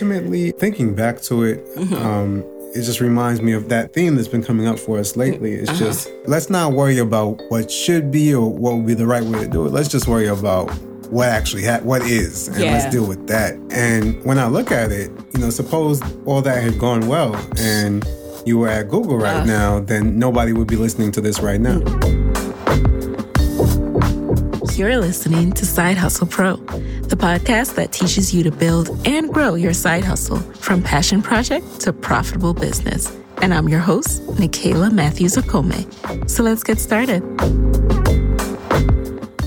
ultimately, thinking back to it, Mm-hmm. um, it just reminds me of that theme that's been coming up for us lately. It's Uh-huh. just let's not worry about what should be or what would be the right way to do it. Let's just worry about what actually ha- what is, and Yeah. let's deal with that. And when I look at it, you know, suppose all that had gone well and you were at Google right Uh. now, then nobody would be listening to this right now. You're listening to Side Hustle Pro, the podcast that teaches you to build and grow your side hustle from passion project to profitable business. And I'm your host, Nicaila Matthews Okome. So let's get started.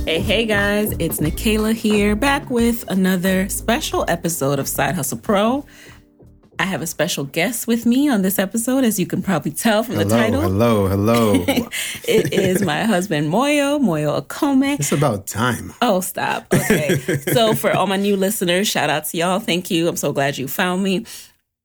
Hey, hey guys, it's Nicaila here, back with another special episode of Side Hustle Pro. I have a special guest with me on this episode, as you can probably tell from the Hello, title. hello, hello. It is my husband, Muoyo, Muoyo Okome. it's about time. Oh, stop. Okay. so, for all my new listeners, shout out to y'all. Thank you. I'm so glad you found me.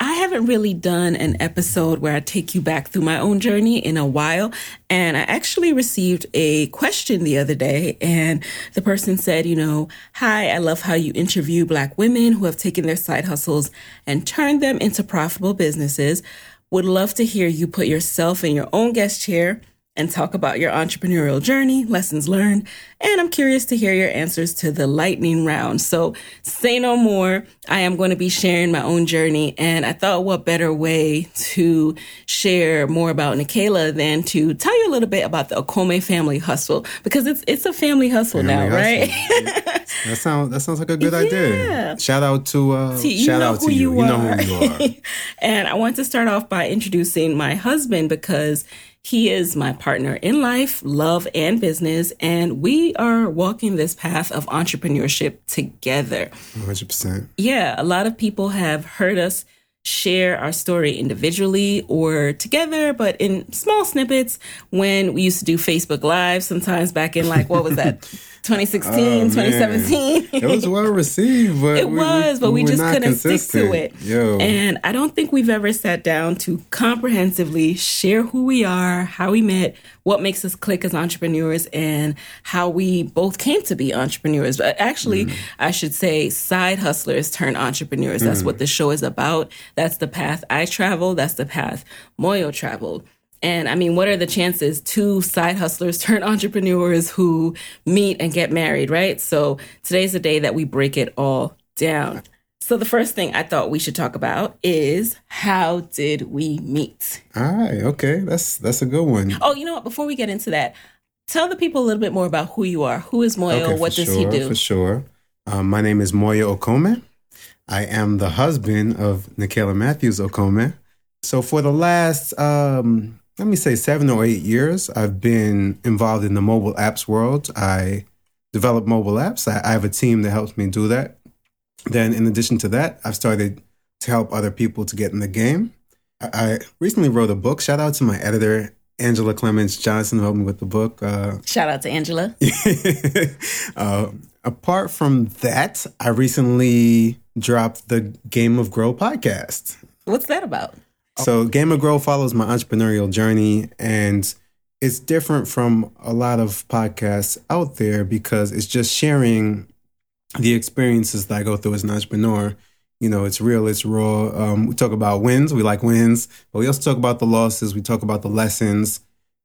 I haven't really done an episode where I take you back through my own journey in a while. And I actually received a question the other day, and the person said, You know, hi, I love how you interview Black women who have taken their side hustles and turned them into profitable businesses. Would love to hear you put yourself in your own guest chair and talk about your entrepreneurial journey, lessons learned, and I'm curious to hear your answers to the lightning round. So, say no more. I am going to be sharing my own journey, and I thought what better way to share more about Nicaila than to tell you a little bit about the Okome family hustle because it's it's a family hustle now, Family right? That sounds that sounds like a good idea. Shout out to uh, shout out to you. you You know who you are. and I want to start off by introducing my husband because he is my partner in life, love, and business. And we are walking this path of entrepreneurship together. 100%. Yeah, a lot of people have heard us share our story individually or together, but in small snippets when we used to do Facebook Live sometimes back in like, what was that, 2016, Oh, man. 2017? It was well received, but It we- was, but we, were just couldn't stick to it. Yo. And I don't think we've ever sat down to comprehensively share who we are, how we met, what makes us click as entrepreneurs, and how we both came to be entrepreneurs. But actually, Mm. I should say side hustlers turn entrepreneurs. That's Mm. what the show is about. That's the path I traveled. That's the path Muoyo traveled. And I mean, what are the chances two side hustlers turn entrepreneurs who meet and get married, right? So today's the day that we break it all down. So the first thing I thought we should talk about is how did we meet? All right, okay. That's that's a good one. Oh, you know what? Before we get into that, tell the people a little bit more about who you are. Who is Muoyo? Okay, what does sure, he do? For sure. Um, my name is Muoyo Okome. I am the husband of Nicaila Matthews Okome. So for the last, um, let me say, seven or eight years, I've been involved in the mobile apps world. I develop mobile apps. I, I have a team that helps me do that. Then, in addition to that, I've started to help other people to get in the game. I, I recently wrote a book. Shout out to my editor, Angela Clements Johnson, who helped me with the book. Uh, Shout out to Angela. uh, apart from that, I recently dropped the Game of Grow podcast. What's that about? So, Game of Grow follows my entrepreneurial journey, and it's different from a lot of podcasts out there because it's just sharing the experiences that I go through as an entrepreneur. You know, it's real, it's raw. Um, we talk about wins, we like wins, but we also talk about the losses, we talk about the lessons.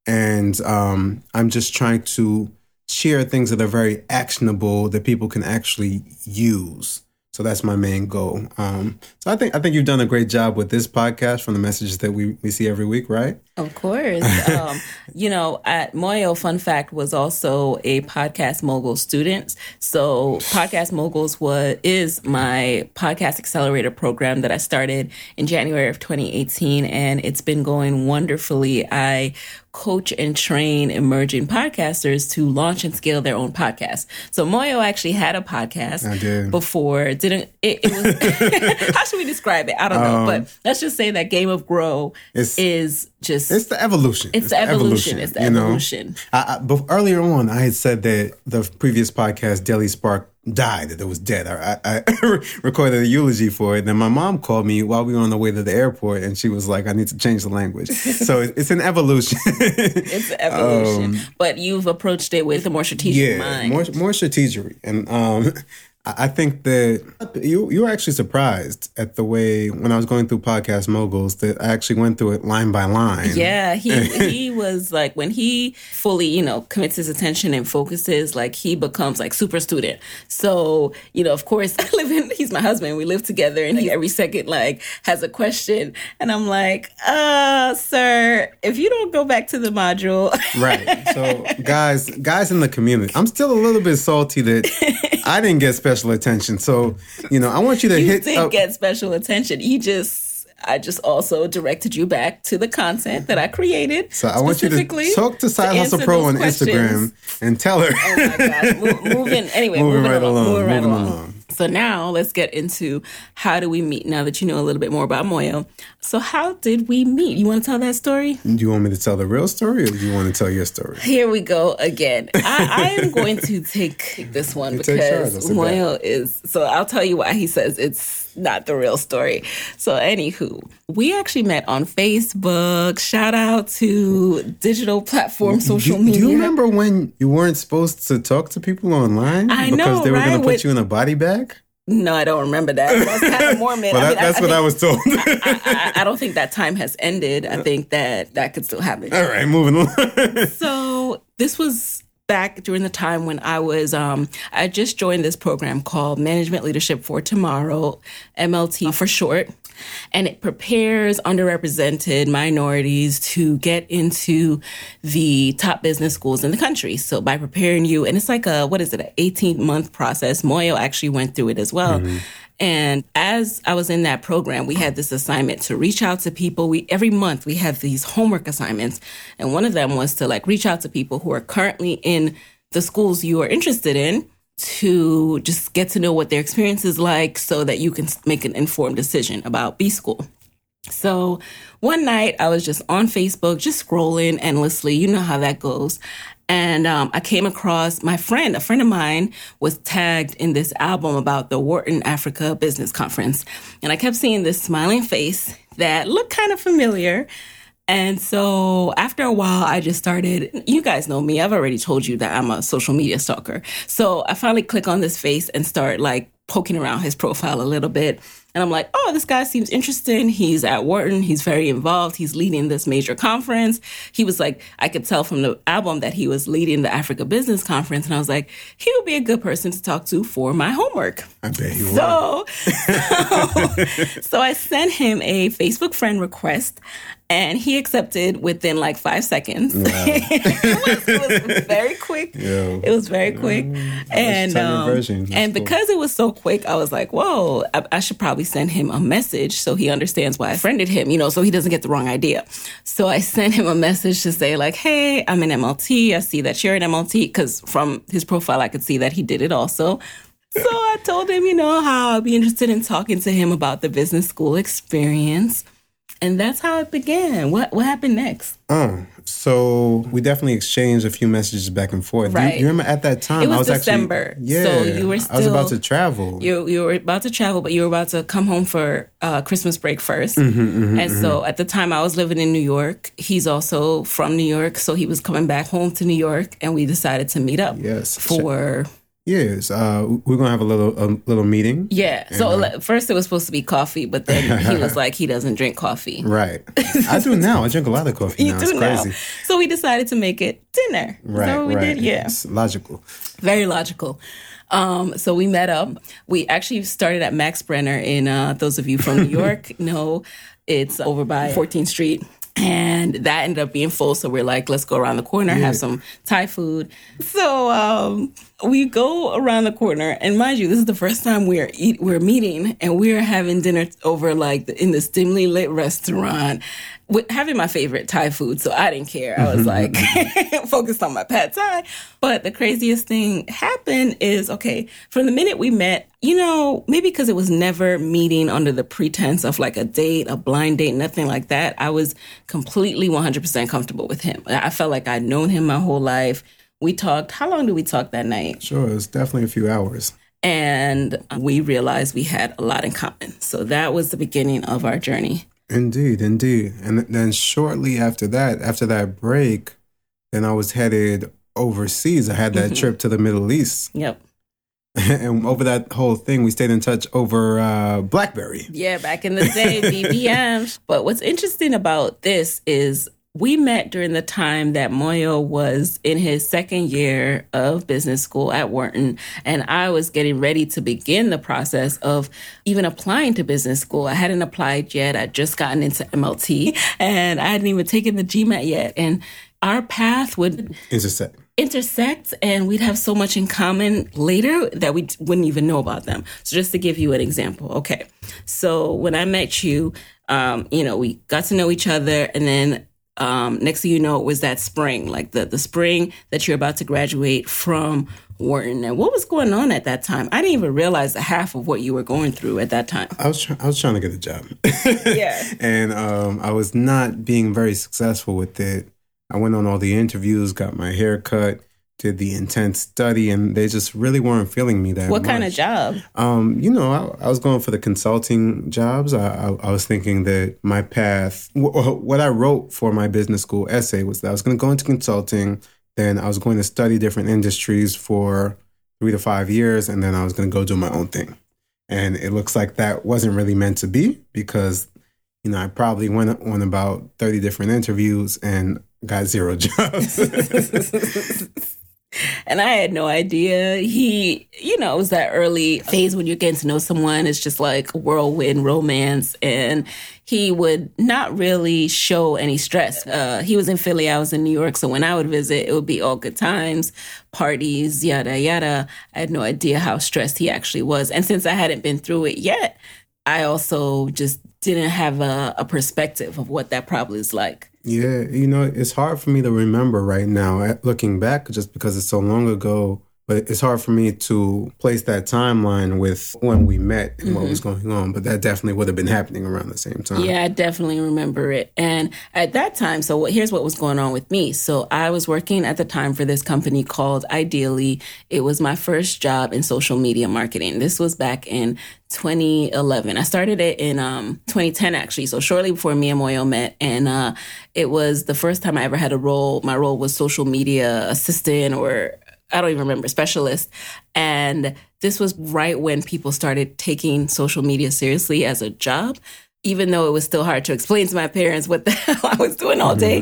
And um, I'm just trying to share things that are very actionable that people can actually use. So that's my main goal. Um, so I think I think you've done a great job with this podcast from the messages that we, we see every week, right? Of course. um, you know, at Muoyo, fun fact, was also a podcast mogul student. So podcast moguls was is my podcast accelerator program that I started in January of 2018, and it's been going wonderfully. I coach and train emerging podcasters to launch and scale their own podcast. So Moyo actually had a podcast did. before. Didn't it, it was how should we describe it? I don't know. but let's just say that Game of Grow Um, is just It's the evolution. it's, the evolution. It's the you know? evolution. I, I, bef- earlier on, I had said that the previous podcast, Daily Spark, died, that it was dead. I, I, I recorded a eulogy for it. And then my mom called me while we were on the way to the airport, and she was like, I need to change the language. so it, it's an evolution. It's the evolution. but you've approached it with a more strategic Um, yeah, mind. more more strategery, and um, I think that you you were actually surprised at the way when I was going through podcast moguls that I actually went through it line by line. Yeah, he he was like when he fully you know commits his attention and focuses, like he becomes like super student. So you know, of course, I live in. He's my husband. We live together, and he every second like has a question, and I'm like, uh, sir, if you don't go back to the module, right. So guys, guys in the community, I'm still a little bit salty that I didn't get special attention. So, you know, I want you to you hit. did up- get special attention. You just, I just also directed you back to the content that I created. so I want you to talk to Side Hustle Pro on questions. Instagram and tell her. Oh my God. Mo- moving, anyway, Moving moving, right along, along, moving right moving along. along. So now let's get into how do we meet now that you know a little bit more about Muoyo. So how did we meet? You want to tell that story? Do you want me to tell the real story or do you want to tell your story? Here we go again. I, I am going to take this one You because Muoyo is. So I'll tell you why he says it's not the real story. So, anywho, we actually met on Facebook. Shout out to digital platform social do, media. Do you remember when you weren't supposed to talk to people online I because know, they were going right? to put With- you in a body bag? No, I don't remember that. That's kind of Mormon. Well, I mean, that's I what I think- was told. I, I don't think that time has ended. I think that that could still happen. All right, moving on. So this was back during the time when I was um I just joined this program called Management Leadership for Tomorrow, MLT for short. And it prepares underrepresented minorities to get into the top business schools in the country. So by preparing you, and it's like a what is it, an 18 month process. Moyo actually went through it as well. Mm-hmm. And as I was in that program, we had this assignment to reach out to people. We every month we have these homework assignments, and one of them was to like reach out to people who are currently in the schools you are interested in to just get to know what their experience is like so that you can make an informed decision about B school. So one night I was just on Facebook, just scrolling endlessly. You know how that goes. And um, I came across my friend, a friend of mine was tagged in this album about the Wharton Africa Business Conference. And I kept seeing this smiling face that looked kind of familiar. And so after a while, I just started. You guys know me. I've already told you that I'm a social media stalker. So I finally click on this face and start like poking around his profile a little bit. And I'm like, oh, this guy seems interesting. He's at Wharton. He's very involved. He's leading this major conference. He was like, I could tell from the album that he was leading the Africa Business Conference. And I was like, he would be a good person to talk to for my homework. I bet were. So, so, so I sent him a Facebook friend request and he accepted within like five seconds. it, was, it was very quick. Yo. It was very quick. and um, and cool. because it was so quick, I was like, whoa, I, I should probably send him a message so he understands why I friended him, you know, so he doesn't get the wrong idea. So I sent him a message to say like, hey, I'm in MLT. I see that you're in MLT because from his profile, I could see that he did it also. So I told him, you know, how I'd be interested in talking to him about the business school experience. And that's how it began. What what happened next? Uh, so we definitely exchanged a few messages back and forth. You- Right. You, remember at that time? It was I was December, Actually, yeah, so you were still, I was about to travel. You you were about to travel, but you were about to come home for uh, Christmas break 1st Mm-hmm, and so at the time I was living in New York. He's also from New York, so he was coming back home to New York, and we decided to meet up Yes. for yes. Uh, we're gonna have a little a little meeting. yeah. So le- first it was supposed to be coffee, but then he was like he doesn't drink coffee. Right. I do now. I drink a lot of coffee You now. do It's now. crazy. So we decided to make it dinner. Right. So we right. did, yeah. It's logical. Very logical. Um, so we met up. We actually started at Max Brenner in uh, those of you from New York know it's over by 14th Street. And that ended up being full. So we're like, let's go around the corner, have some Thai food. So um, we go around the corner, and mind you, this is the first time we're eat, we're meeting, and we're having dinner over like the, in this dimly lit restaurant, with having my favorite Thai food. So I didn't care. I was like focused on my pad Thai. But the craziest thing happened is okay. From the minute we met, you know, maybe because it was never meeting under the pretense of like a date, a blind date, nothing like that. I was completely 100% comfortable with him. I felt like I'd known him my whole life. We talked. How long did we talk that night? Sure. it was definitely a few hours. And we realized we had a lot in common. So that was the beginning of our journey. Indeed, indeed. And then shortly after that, after that break, then I was headed overseas. I had that Mhm. trip to the Middle East. Yep. and over that whole thing, we stayed in touch over uh, BlackBerry. Yeah, back in the day, BBM. but what's interesting about this is we met during the time that Muoyo was in his second year of business school at Wharton, and I was getting ready to begin the process of even applying to business school. I hadn't applied yet. I'd just gotten into MLT, and I hadn't even taken the GMAT yet. And our path would intersect intersect and we'd have so much in common later that we wouldn't even know about them. So just to give you an example, okay. So when I met you, um, you know, we got to know each other and then um, next thing you know, it was that spring, like the, the spring that you're about to graduate from Wharton. And what was going on at that time? I didn't even realize the half of what you were going through at that time. I was try- I was trying to get a job. yeah. And um, I was not being very successful with it. I went on all the interviews, got my hair cut, did the intense study, and they just really weren't feeling me that What much. kind of job? Um, you know, I, I was going for the consulting jobs. I, I, I was thinking that my path, w- what I wrote for my business school essay was that I was going to go into consulting. Then I was going to study different industries for three to five years, and then I was going to go do my own thing. And it looks like that wasn't really meant to be because, you know, I probably went on about 30 different interviews and got zero jobs. and I had no idea. He, you know, it was that early phase when you're getting to know someone. It's just like a whirlwind romance. And he would not really show any stress. Uh, he was in Philly, I was in New York. So when I would visit, it would be all good times, parties, yada, yada. I had no idea how stressed he actually was. And since I hadn't been through it yet, I also just didn't have a, a perspective of what that probably is like. Yeah, you know, it's hard for me to remember right now, eh, looking back, just because it's so long ago. But it's hard for me to place that timeline with when we met and what was going on. But that definitely would have been happening around the same time. Yeah, I definitely remember it. And at that time, so what- here's what was going on with me. So I was working at the time for this company called Ideeli. It was my first job in social media marketing. This was back in 2011. I started it in um, 2010, actually. So shortly before me and Muoyo met. And uh, it was the first time I ever had a role. My role was social media assistant or I don't even remember, specialist. And this was right when people started taking social media seriously as a job, even though it was still hard to explain to my parents what the hell I was doing all day.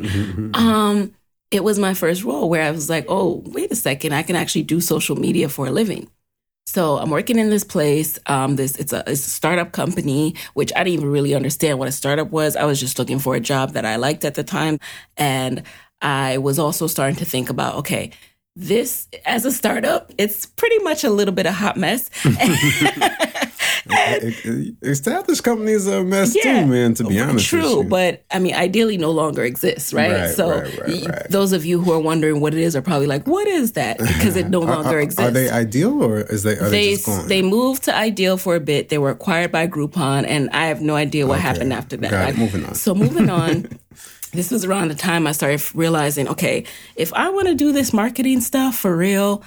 Um, it was my first role where I was like, oh, wait a second, I can actually do social media for a living. So I'm working in this place. Um, this it's a, it's a startup company, which I didn't even really understand what a startup was. I was just looking for a job that I liked at the time, and I was also starting to think about, okay, this as a startup, it's pretty much a little bit of hot mess. Established companies are a mess Yeah. too, man, to be honest True, with you. but I mean, Ideeli, no longer exists, right? Right, so, right, right, those of you who are wondering what it is are probably like, "What is that?" Because it no longer are, exists. are they ideal or is they, are they, they just gone? they moved to Ideal for a bit. They were acquired by Groupon, and I have no idea what Okay. happened after that. Moving on. So moving on. This was around the time I started realizing, okay, if I want to do this marketing stuff for real,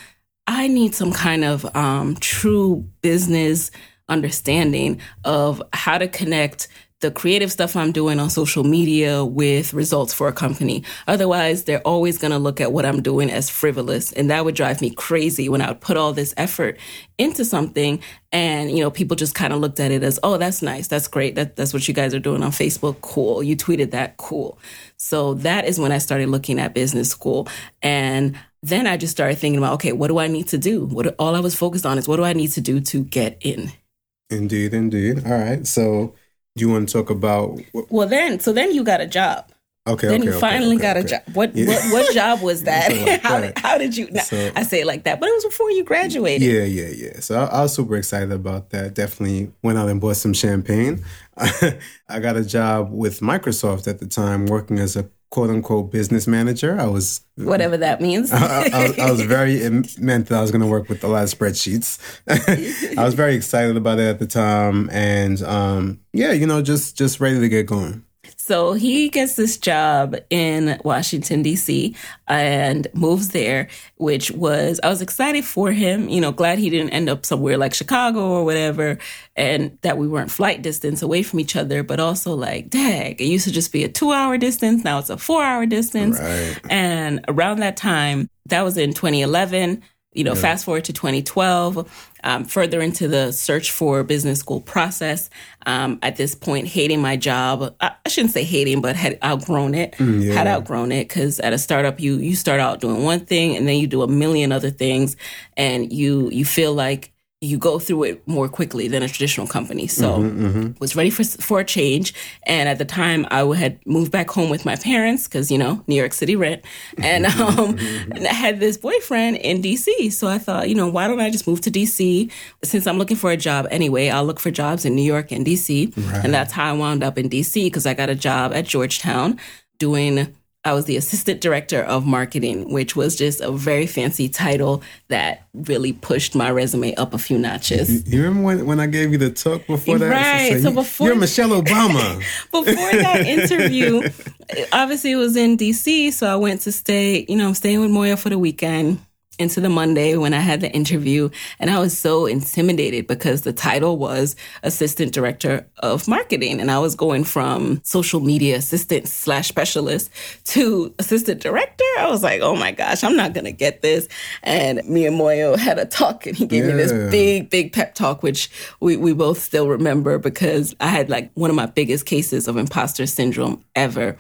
I need some kind of um, true business understanding of how to connect the creative stuff I'm doing on social media with results for a company. Otherwise, they're always going to look at what I'm doing as frivolous. And that would drive me crazy when I would put all this effort into something and, you know, people just kind of looked at it as, oh, that's nice. That's great. That, that's what you guys are doing on Facebook. Cool. You tweeted that. Cool. So that is when I started looking at business school. And then I just started thinking about, okay, what do I need to do? What all I was focused on is what do I need to do to get in? Indeed, indeed. All right. So do you want to talk about Well, then, so then you got a job. okay, Then okay, you okay, finally okay, got a job. What, Yeah. what what job was that? Like how, that. did, how did you? no, So- I say it like that, but it was before you graduated. Yeah, yeah, yeah. So I, I was super excited about that. Definitely went out and bought some champagne. I got a job with Microsoft at the time, working as a quote unquote business manager. I was Whatever that means. I, I was, I was very it meant that I was going to work with a lot of spreadsheets. I was very excited about it at the time, and um, yeah, you know, just just ready to get going. So he gets this job in Washington, D.C., and moves there, which was, I was excited for him. You know, glad he didn't end up somewhere like Chicago or whatever, and that we weren't flight distance away from each other, but also like, dag, it used to just be a two hour distance. Now it's a four hour distance. Right. And around that time, that was in 2011. You know, yeah. fast forward to 2012, um, further into the search for business school process. Um, at this point, hating my job. I, I, shouldn't say hating, but had outgrown it. Mm, yeah. Had outgrown it because at a startup, you you start out doing one thing and then you do a million other things, and you you feel like you go through it more quickly than a traditional company. So mm-hmm, mm-hmm. was ready for for a change. And at the time, I had moved back home with my parents because you know New York City rent, and um, and I had this boyfriend in DC. So I thought, you know, why don't I just move to DC? Since I'm looking for a job anyway, I'll look for jobs in New York and DC, right. and that's how I wound up in DC because I got a job at Georgetown doing I was the assistant director of marketing, which was just a very fancy title that really pushed my resume up a few notches. You, you remember when, when I gave you the talk before that? Right. So, before you're Michelle Obama. before that interview, obviously it was in DC, so I went to stay. You know, I'm staying with Muoyo for the weekend into the Monday when I had the interview, and I was so intimidated because the title was Assistant Director of Marketing, and I was going from social media assistant slash specialist to Assistant Director. I was like, oh my gosh, I'm not gonna get this. And me and Muoyo had a talk, and he gave yeah. me this big, big pep talk, which we, we both still remember because I had like one of my biggest cases of imposter syndrome ever.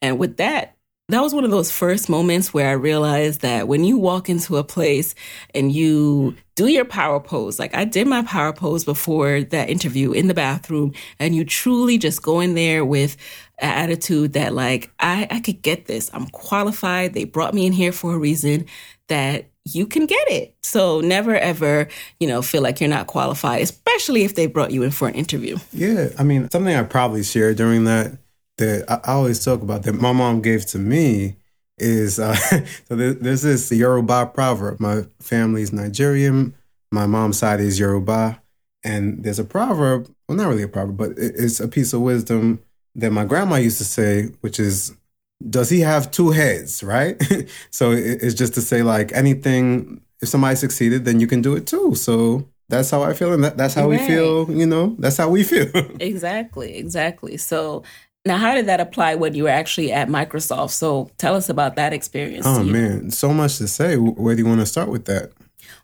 And with that, that was one of those first moments where I realized that when you walk into a place and you do your power pose, like I did my power pose before that interview in the bathroom, and you truly just go in there with an attitude that, like, I, I could get this. I'm qualified. They brought me in here for a reason that you can get it. So never ever, you know, feel like you're not qualified, especially if they brought you in for an interview. Yeah. I mean, something I probably shared during that that I, always talk about that my mom gave to me is uh, so this is the Yoruba proverb. My family's Nigerian. My mom's side is Yoruba, and there's a proverb. Well, not really a proverb, but it's a piece of wisdom that my grandma used to say, which is, "Does he have two heads?" Right. so it's just to say like anything. If somebody succeeded, then you can do it too. So that's how I feel, and that, that's how right. we feel. You know, that's how we feel. exactly, exactly. So now, how did that apply when you were actually at Microsoft? So tell us about that experience. Oh, man, so much to say. Where do you want to start with that?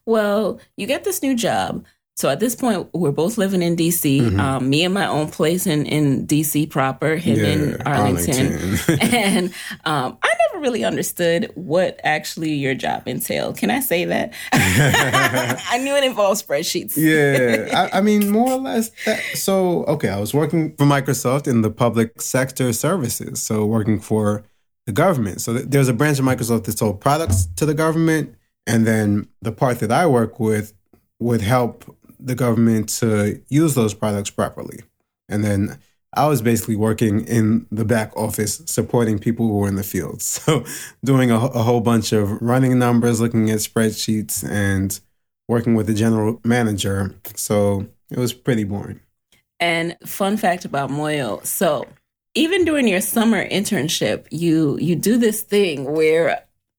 Well, you get this new job. So at this point, we're both living in DC. Mm-hmm. Um, me in my own place in, in DC proper, him yeah, in Arlington. Arlington. and um, I really understood what actually your job entailed. Can I say that? I knew it involved spreadsheets. yeah, I, I, mean, more or less. That, so, okay, I was working for Microsoft in the public sector services. So working for the government. So there's a branch of Microsoft that sold products to the government. And then the part that I work with would help the government to use those products properly. And then I was basically working in the back office supporting people who were in the field. So doing a, a, whole bunch of running numbers, looking at spreadsheets, and working with the general manager. So it was pretty boring. And fun fact about Muoyo. So even during your summer internship, you you do this thing where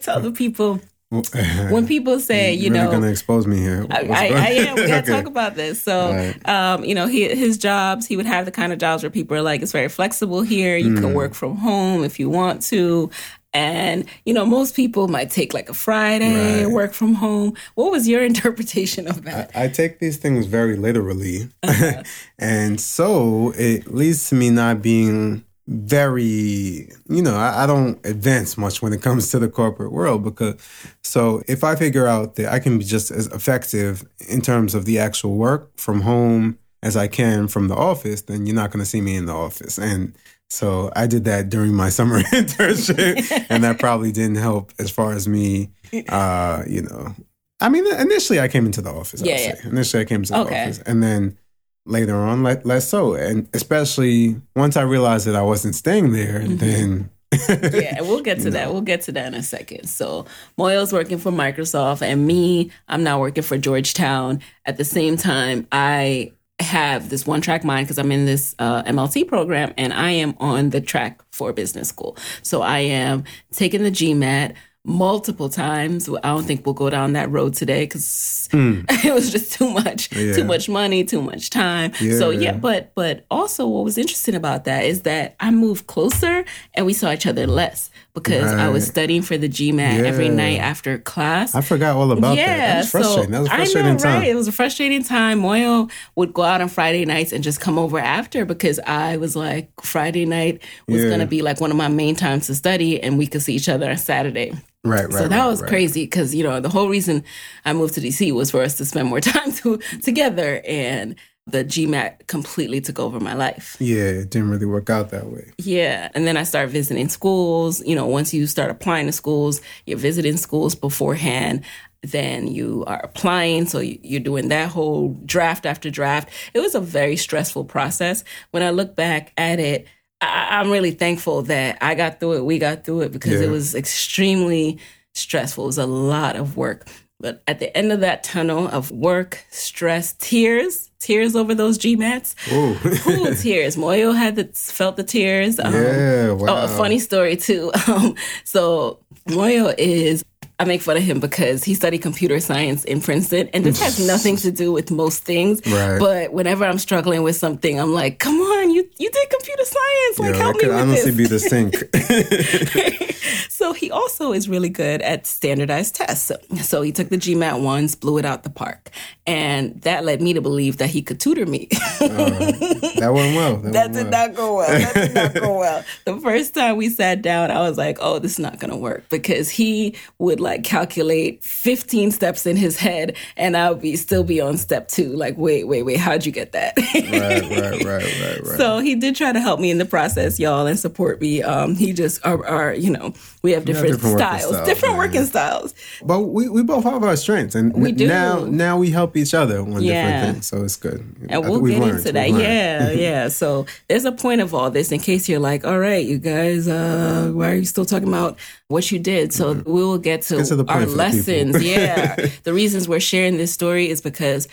tell the people when people say, you really know, going to expose me here. I, I, I, am. We got to okay. talk about this. So, right. um, you know, he, his jobs, he would have the kind of jobs where people are like, it's very flexible here. You mm. can work from home if you want to. And, you know, most people might take like a Friday, right. work from home. What was your interpretation of that? I, I take these things very literally. Uh-huh. and so it leads to me not being very, you know, I, I, don't advance much when it comes to the corporate world because so if I figure out that I can be just as effective in terms of the actual work from home as I can from the office, then you're not going to see me in the office. And so I did that during my summer internship, and that probably didn't help as far as me, uh, you know. I mean, initially I came into the office. Yeah, yeah. Initially I came into the okay. office, and then later on, less so. And especially once I realized that I wasn't staying there, mm-hmm. then. yeah, we'll get to that. Know. We'll get to that in a second. So Muoyo's working for Microsoft, and me, I'm now working for Georgetown. At the same time, I have this one track mind because I'm in this uh, MLT program, and I am on the track for business school. So I am taking the GMAT multiple times. I don't think we'll go down that road today because mm. it was just too much, yeah. too much money, too much time. Yeah. So yeah, but but also what was interesting about that is that I moved closer and we saw each other less. Because I was studying for the GMAT every night after class. I forgot all about that. That was frustrating. that was a frustrating I know, time. right? It was a frustrating time. Muoyo would go out on Friday nights and just come over after because I was like, Friday night was Yeah. going to be like one of my main times to study, and we could see each other on Saturday. Right, right. So that right, was right. crazy because you know the whole reason I moved to DC was for us to spend more time to, together, and the GMAT completely took over my life. Yeah, it didn't really work out that way. Yeah. And then I started visiting schools. You know, once you start applying to schools, you're visiting schools beforehand. Then you are applying. So you- you're doing that whole draft after draft. It was a very stressful process. When I look back at it, I- I'm really thankful that I got through it. We got through it because it was extremely stressful. It was a lot of work. But at the end of that tunnel of work, stress, tears, tears over those GMATs, Ooh. Ooh, tears. Muoyo had the, felt the tears. Um, Yeah, wow. Oh, a funny story too. Um, so Muoyo is. I make fun of him because he studied computer science in Princeton, and this has nothing to do with most things. Right. But whenever I'm struggling with something, I'm like, "Come on, you you did computer science. Like, Yo, help me could with honestly this." be the sink. so he also is really good at standardized tests. So, so he took the GMAT once, blew it out the park, and that led me to believe that he could tutor me. that went well. That, That went did well. not go well. That did not go well. The first time we sat down, I was like, oh, this is not going to work because he would like calculate 15 steps in his head and I would be still be on step two. Like, wait, wait, wait, how'd you get that? Right, right, right, right, right. So he did try to help me in the process, y'all, and support me. Um, he just are, are you know, we have different, different styles, styles, different man. working styles. But we, we both have our strengths, and We do. now now we help each other on Yeah. different things, so it's good. And we'll get learned, into that. Yeah, yeah. So there's a point of all this in case you're like, all right, you guys, uh, why are you still talking about what you did? So we will get to, Mm-hmm. get to the our lessons. yeah. the reasons we're sharing this story is because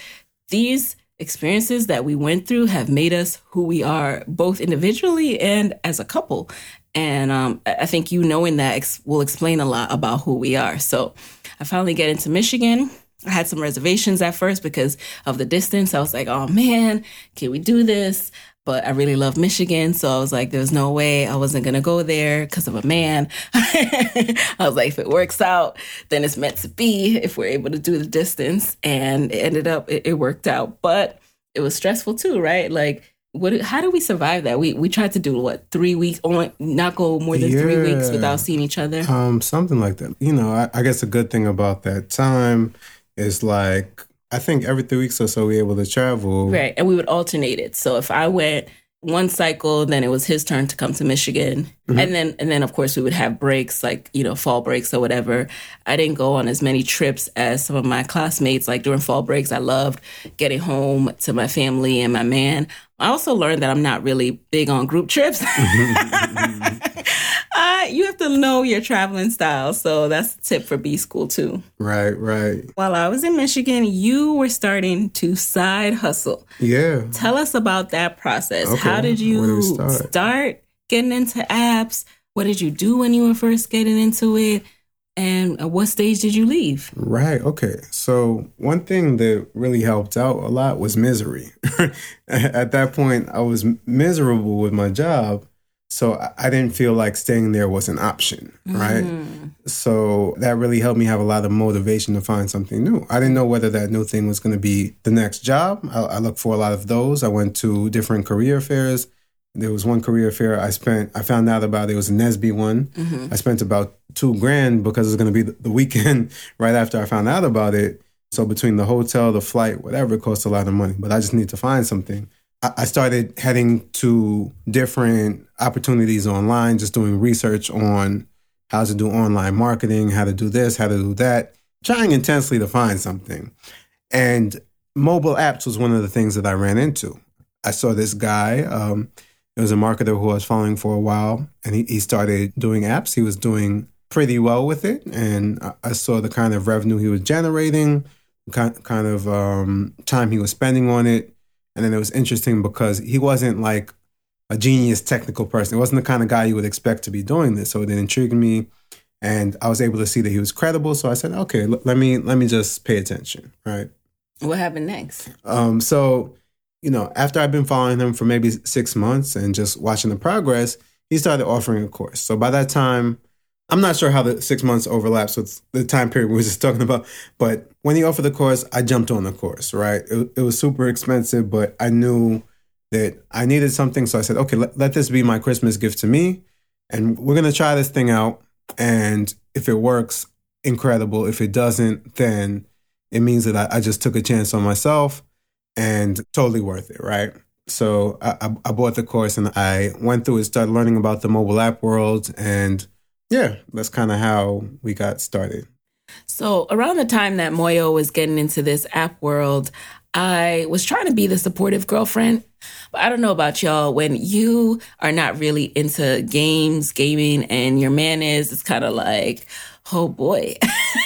these experiences that we went through have made us who we are, both individually and as a couple. And um, I think you knowing that ex- will explain a lot about who we are. So I finally get into Michigan. I had some reservations at first because of the distance. I was like, oh man, can we do this? But I really love Michigan. So I was like, there's no way I wasn't going to go there because of a man. I was like, if it works out, then it's meant to be if we're able to do the distance. And it ended up, it, it worked out. But it was stressful too, right? Like, what? How do we survive that? We we tried to do what three weeks, only not go more than three weeks without seeing each other. Um, something like that. You know, I, I guess a good thing about that time is like I think every three weeks or so we're able to travel. Right. And we would alternate it. So if I went one cycle, then it was his turn to come to Michigan. And then and then of course we would have breaks like, you know, fall breaks or whatever. I didn't go on as many trips as some of my classmates. Like during fall breaks, I loved getting home to my family and my man. I also learned that I'm not really big on group trips. uh, you have to know your traveling style. So that's a tip for B school too. Right, right. While I was in Michigan, you were starting to side hustle. Yeah. Tell us about that process. Okay, How did you start? start getting into apps? What did you do when you were first getting into it? And at what stage did you leave? Right. Okay. So one thing that really helped out a lot was misery. At that point, I was miserable with my job, so I- didn't feel like staying there was an option. Right. Mm-hmm. So that really helped me have a lot of motivation to find something new. I didn't know whether that new thing was going to be the next job. I, I looked for a lot of those. I went to different career fairs. There was one career fair I spent. I found out about it, was a NSBE one. I spent about two grand because it was going to be the weekend right after I found out about it. So between the hotel, the flight, whatever, it cost a lot of money. But I just need to find something. I I started heading to different opportunities online, just doing research on how to do online marketing, how to do this, how to do that, trying intensely to find something. And mobile apps was one of the things that I ran into. I saw this guy. Um, it was a marketer who I was following for a while, and he, he started doing apps. He was doing pretty well with it, and I, I saw the kind of revenue he was generating, kind kind of um, time he was spending on it, and then it was interesting because he wasn't like a genius technical person. It wasn't the kind of guy you would expect to be doing this. So it intrigued me, and I was able to see that he was credible. So I said, okay, l- let me let me just pay attention, right? What happened next? Um, so, you know, after I've been following him for maybe six months and just watching the progress, he started offering a course. So by that time, I'm not sure how the six months overlaps with the time period we were just talking about, but when he offered the course, I jumped on the course, right? It, it was super expensive, but I knew that I needed something. So I said, okay, let, let this be my Christmas gift to me. And we're going to try this thing out. And if it works, incredible. If it doesn't, then it means that I, I just took a chance on myself and totally worth it, right? So I, I bought the course and I went through it, started learning about the mobile app world. And yeah, that's kind of how we got started. So around the time that Muoyo was getting into this app world, I was trying to be the supportive girlfriend. But I don't know about y'all. When you are not really into games, gaming, and your man is, it's kind of like, oh boy,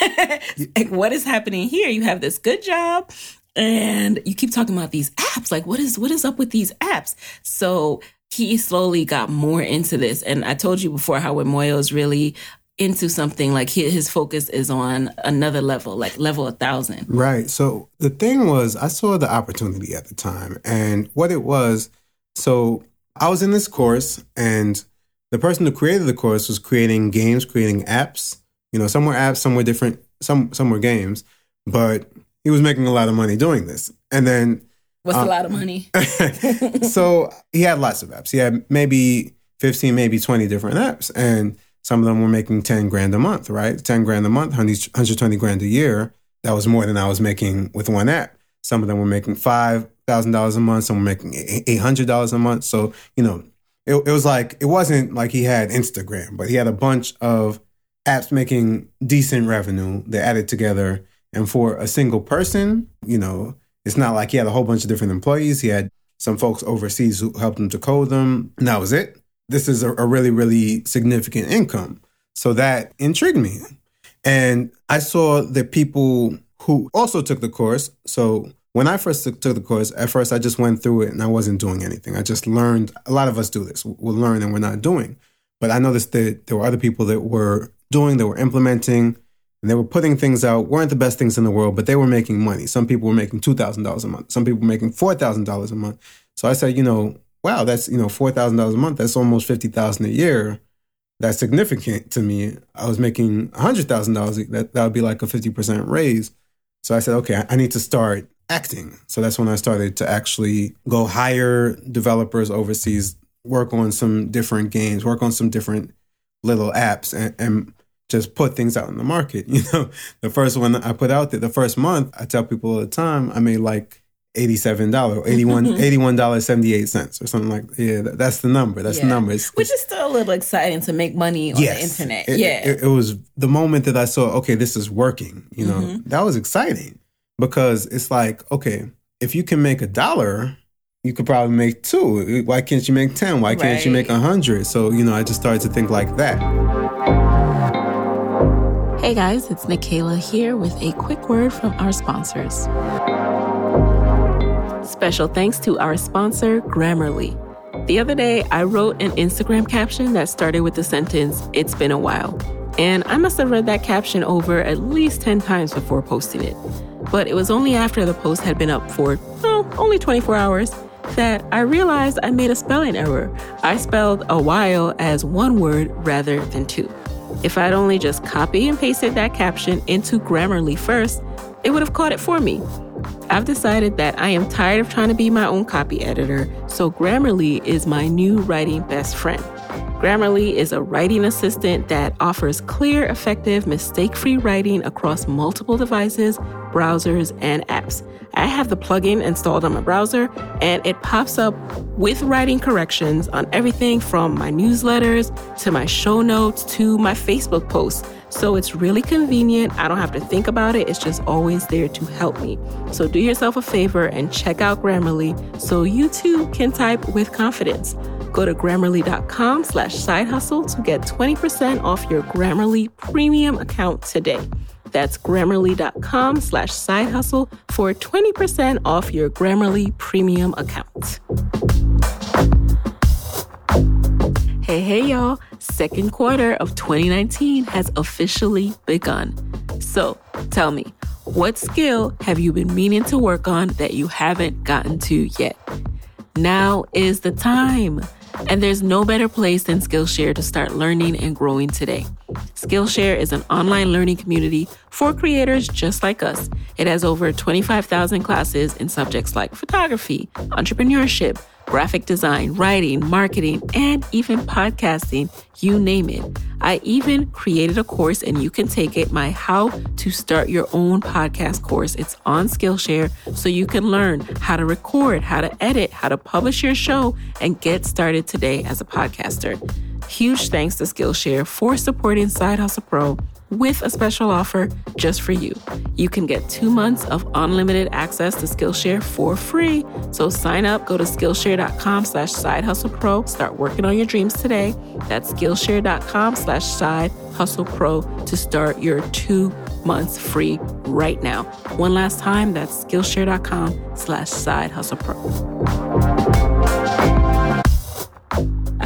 like what is happening here? You have this good job and you keep talking about these apps. Like, what is what is up with these apps? So he slowly got more into this. And I told you before how when Muoyo is really into something, like his focus is on another level, like level a thousand. Right. So the thing was, I saw the opportunity at the time. And what it was, so I was in this course, and the person who created the course was creating games, creating apps. You know, some were apps, some were different, some some were games. But he was making a lot of money doing this. And then What's um, a lot of money? so he had lots of apps. He had maybe 15, maybe 20 different apps. And some of them were making 10 grand a month, right? 10 grand a month, 120 grand a year. That was more than I was making with one app. Some of them were making $5,000 a month. Some were making $800 a month. So, you know, it, it was like, it wasn't like he had Instagram, but he had a bunch of apps making decent revenue. They added together and for a single person, you know, it's not like he had a whole bunch of different employees. He had some folks overseas who helped him to code them. And that was it. This is a, a really, really significant income. So that intrigued me. And I saw the people who also took the course. So when I first took, the course, at first I just went through it and I wasn't doing anything. I just learned. A lot of us do this. We'll learn and we're not doing. But I noticed that there were other people that were doing, that were implementing, and they were putting things out weren't the best things in the world but they were making money. Some people were making $2000 a month. Some people were making $4000 a month. So i said you know wow that's you know $4000 a month that's almost 50000 a year. That's significant to me. I was making $100000 that, that would be like a 50% raise. So i said okay i need to start acting. So that's when i started to actually go hire developers overseas work on some different games work on some different little apps and, and just put things out in the market. You know, the first one I put out there, the first month, I tell people all the time, I made like $87, $81, $81.78 or something like that. Yeah, that's the number. That's yeah. the number. It's, Which is still a little exciting to make money on yes, the internet. It, yeah. It, it, was the moment that I saw, okay, this is working. You know, mm-hmm. that was exciting because it's like, okay, if you can make a dollar, you could probably make two. Why can't you make 10? Why can't right. you make a hundred? So, you know, I just started to think like that. Hey guys, it's Nicaila here with a quick word from our sponsors. Special thanks to our sponsor, Grammarly. The other day, I wrote an Instagram caption that started with the sentence, It's been a while. And I must have read that caption over at least 10 times before posting it. But it was only after the post had been up for, oh, only 24 hours that I realized I made a spelling error. I spelled a while as one word rather than two. If I'd only just copy and pasted that caption into Grammarly first, it would have caught it for me. I've decided that I am tired of trying to be my own copy editor, so Grammarly is my new writing best friend. Grammarly is a writing assistant that offers clear, effective, mistake free writing across multiple devices, browsers, and apps. I have the plugin installed on my browser, and it pops up with writing corrections on everything from my newsletters to my show notes to my Facebook posts. So it's really convenient. I don't have to think about it. It's just always there to help me. So do yourself a favor and check out Grammarly so you too can type with confidence. Go to grammarly.com slash side hustle to get 20% off your Grammarly premium account today. That's grammarly.com slash side hustle for 20% off your Grammarly premium account. Hey, hey, y'all. Second quarter of 2019 has officially begun. So tell me, what skill have you been meaning to work on that you haven't gotten to yet? Now is the time. And there's no better place than Skillshare to start learning and growing today. Skillshare is an online learning community for creators just like us. It has over 25,000 classes in subjects like photography, entrepreneurship, graphic design, writing, marketing, and even podcasting, you name it. I even created a course and you can take it, my How to Start Your Own Podcast course. It's on Skillshare so you can learn how to record, how to edit, how to publish your show, and get started today as a podcaster. Huge thanks to Skillshare for supporting Side Hustle Pro with a special offer just for you. You can get two months of unlimited access to Skillshare for free. So sign up, go to Skillshare.com slash side hustle pro, start working on your dreams today. That's Skillshare.com slash side hustle pro to start your two months free right now. One last time, that's Skillshare.com slash side hustle pro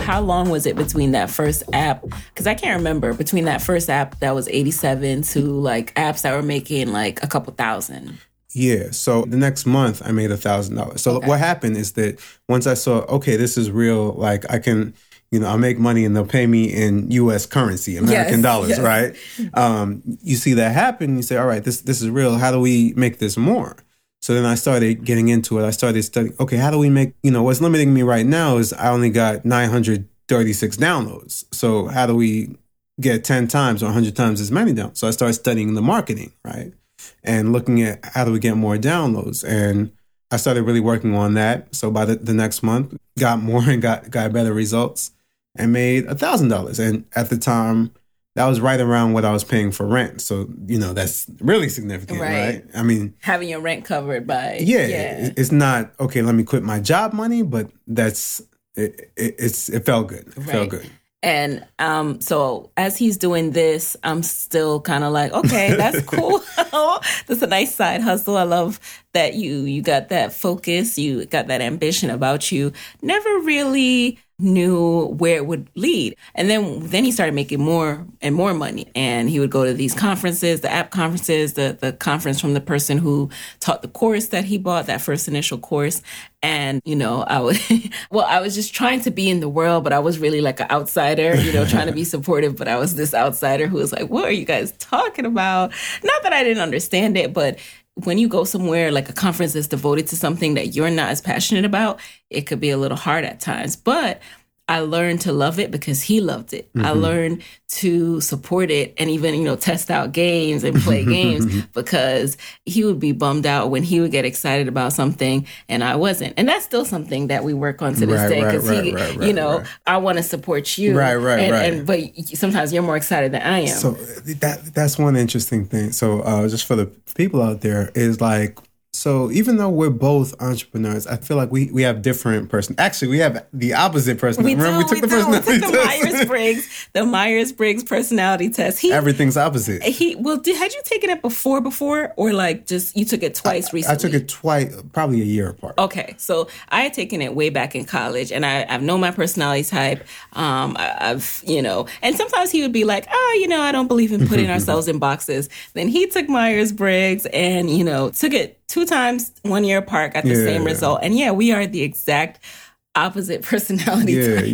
how long was it between that first app? Because I can't remember between that first app that was 87 to like apps that were making like a couple thousand. Yeah. So the next month I made a thousand dollars. So okay. what happened is that once I saw, okay, this is real, like I can, you know, I'll make money and they'll pay me in US currency, American yes, dollars, yes. right? Um, you see that happen, you say, all right, this this is real. How do we make this more? So then I started getting into it. I started studying, okay, how do we make, you know, what's limiting me right now is I only got 936 downloads. So how do we get 10 times or 100 times as many downloads? So I started studying the marketing, right? And looking at how do we get more downloads. And I started really working on that. So by the, the next month, got more and got, got better results and made a thousand dollars. And at the time, that was right around what I was paying for rent. So, you know, that's really significant, right? right? I mean, having your rent covered by yeah, yeah, it's not okay, let me quit my job money, but that's it, it it's it felt good. It right. felt good. And um, so as he's doing this, I'm still kind of like, okay, that's cool. that's a nice side hustle. I love that you you got that focus, you got that ambition about you. Never really knew where it would lead. And then then he started making more and more money. And he would go to these conferences, the app conferences, the the conference from the person who taught the course that he bought, that first initial course. And, you know, I would well, I was just trying to be in the world, but I was really like an outsider, you know, trying to be supportive, but I was this outsider who was like, What are you guys talking about? Not that I didn't understand it, but when you go somewhere like a conference that's devoted to something that you're not as passionate about, it could be a little hard at times. But I learned to love it because he loved it. Mm-hmm. I learned to support it and even, you know, test out games and play games because he would be bummed out when he would get excited about something and I wasn't. And that's still something that we work on to this right, day because right, he, right, you know, I want to support you. Right, right, and, right. And, but sometimes you're more excited than I am. So that that's one interesting thing. So uh, just for the people out there is like so even though we're both entrepreneurs, I feel like we, we have different person. Actually, we have the opposite person. We Remember, do, we took we the personality we took the Myers Briggs, the Myers Briggs personality test. He, Everything's opposite. He well, did, had you taken it before before or like just you took it twice I, recently? I took it twice, probably a year apart. Okay, so I had taken it way back in college, and I, I've known my personality type. Um, I, I've you know, and sometimes he would be like, oh, you know, I don't believe in putting ourselves in boxes. Then he took Myers Briggs and you know took it two times one year apart, got the yeah. same result. And yeah, we are the exact opposite personality yeah, type.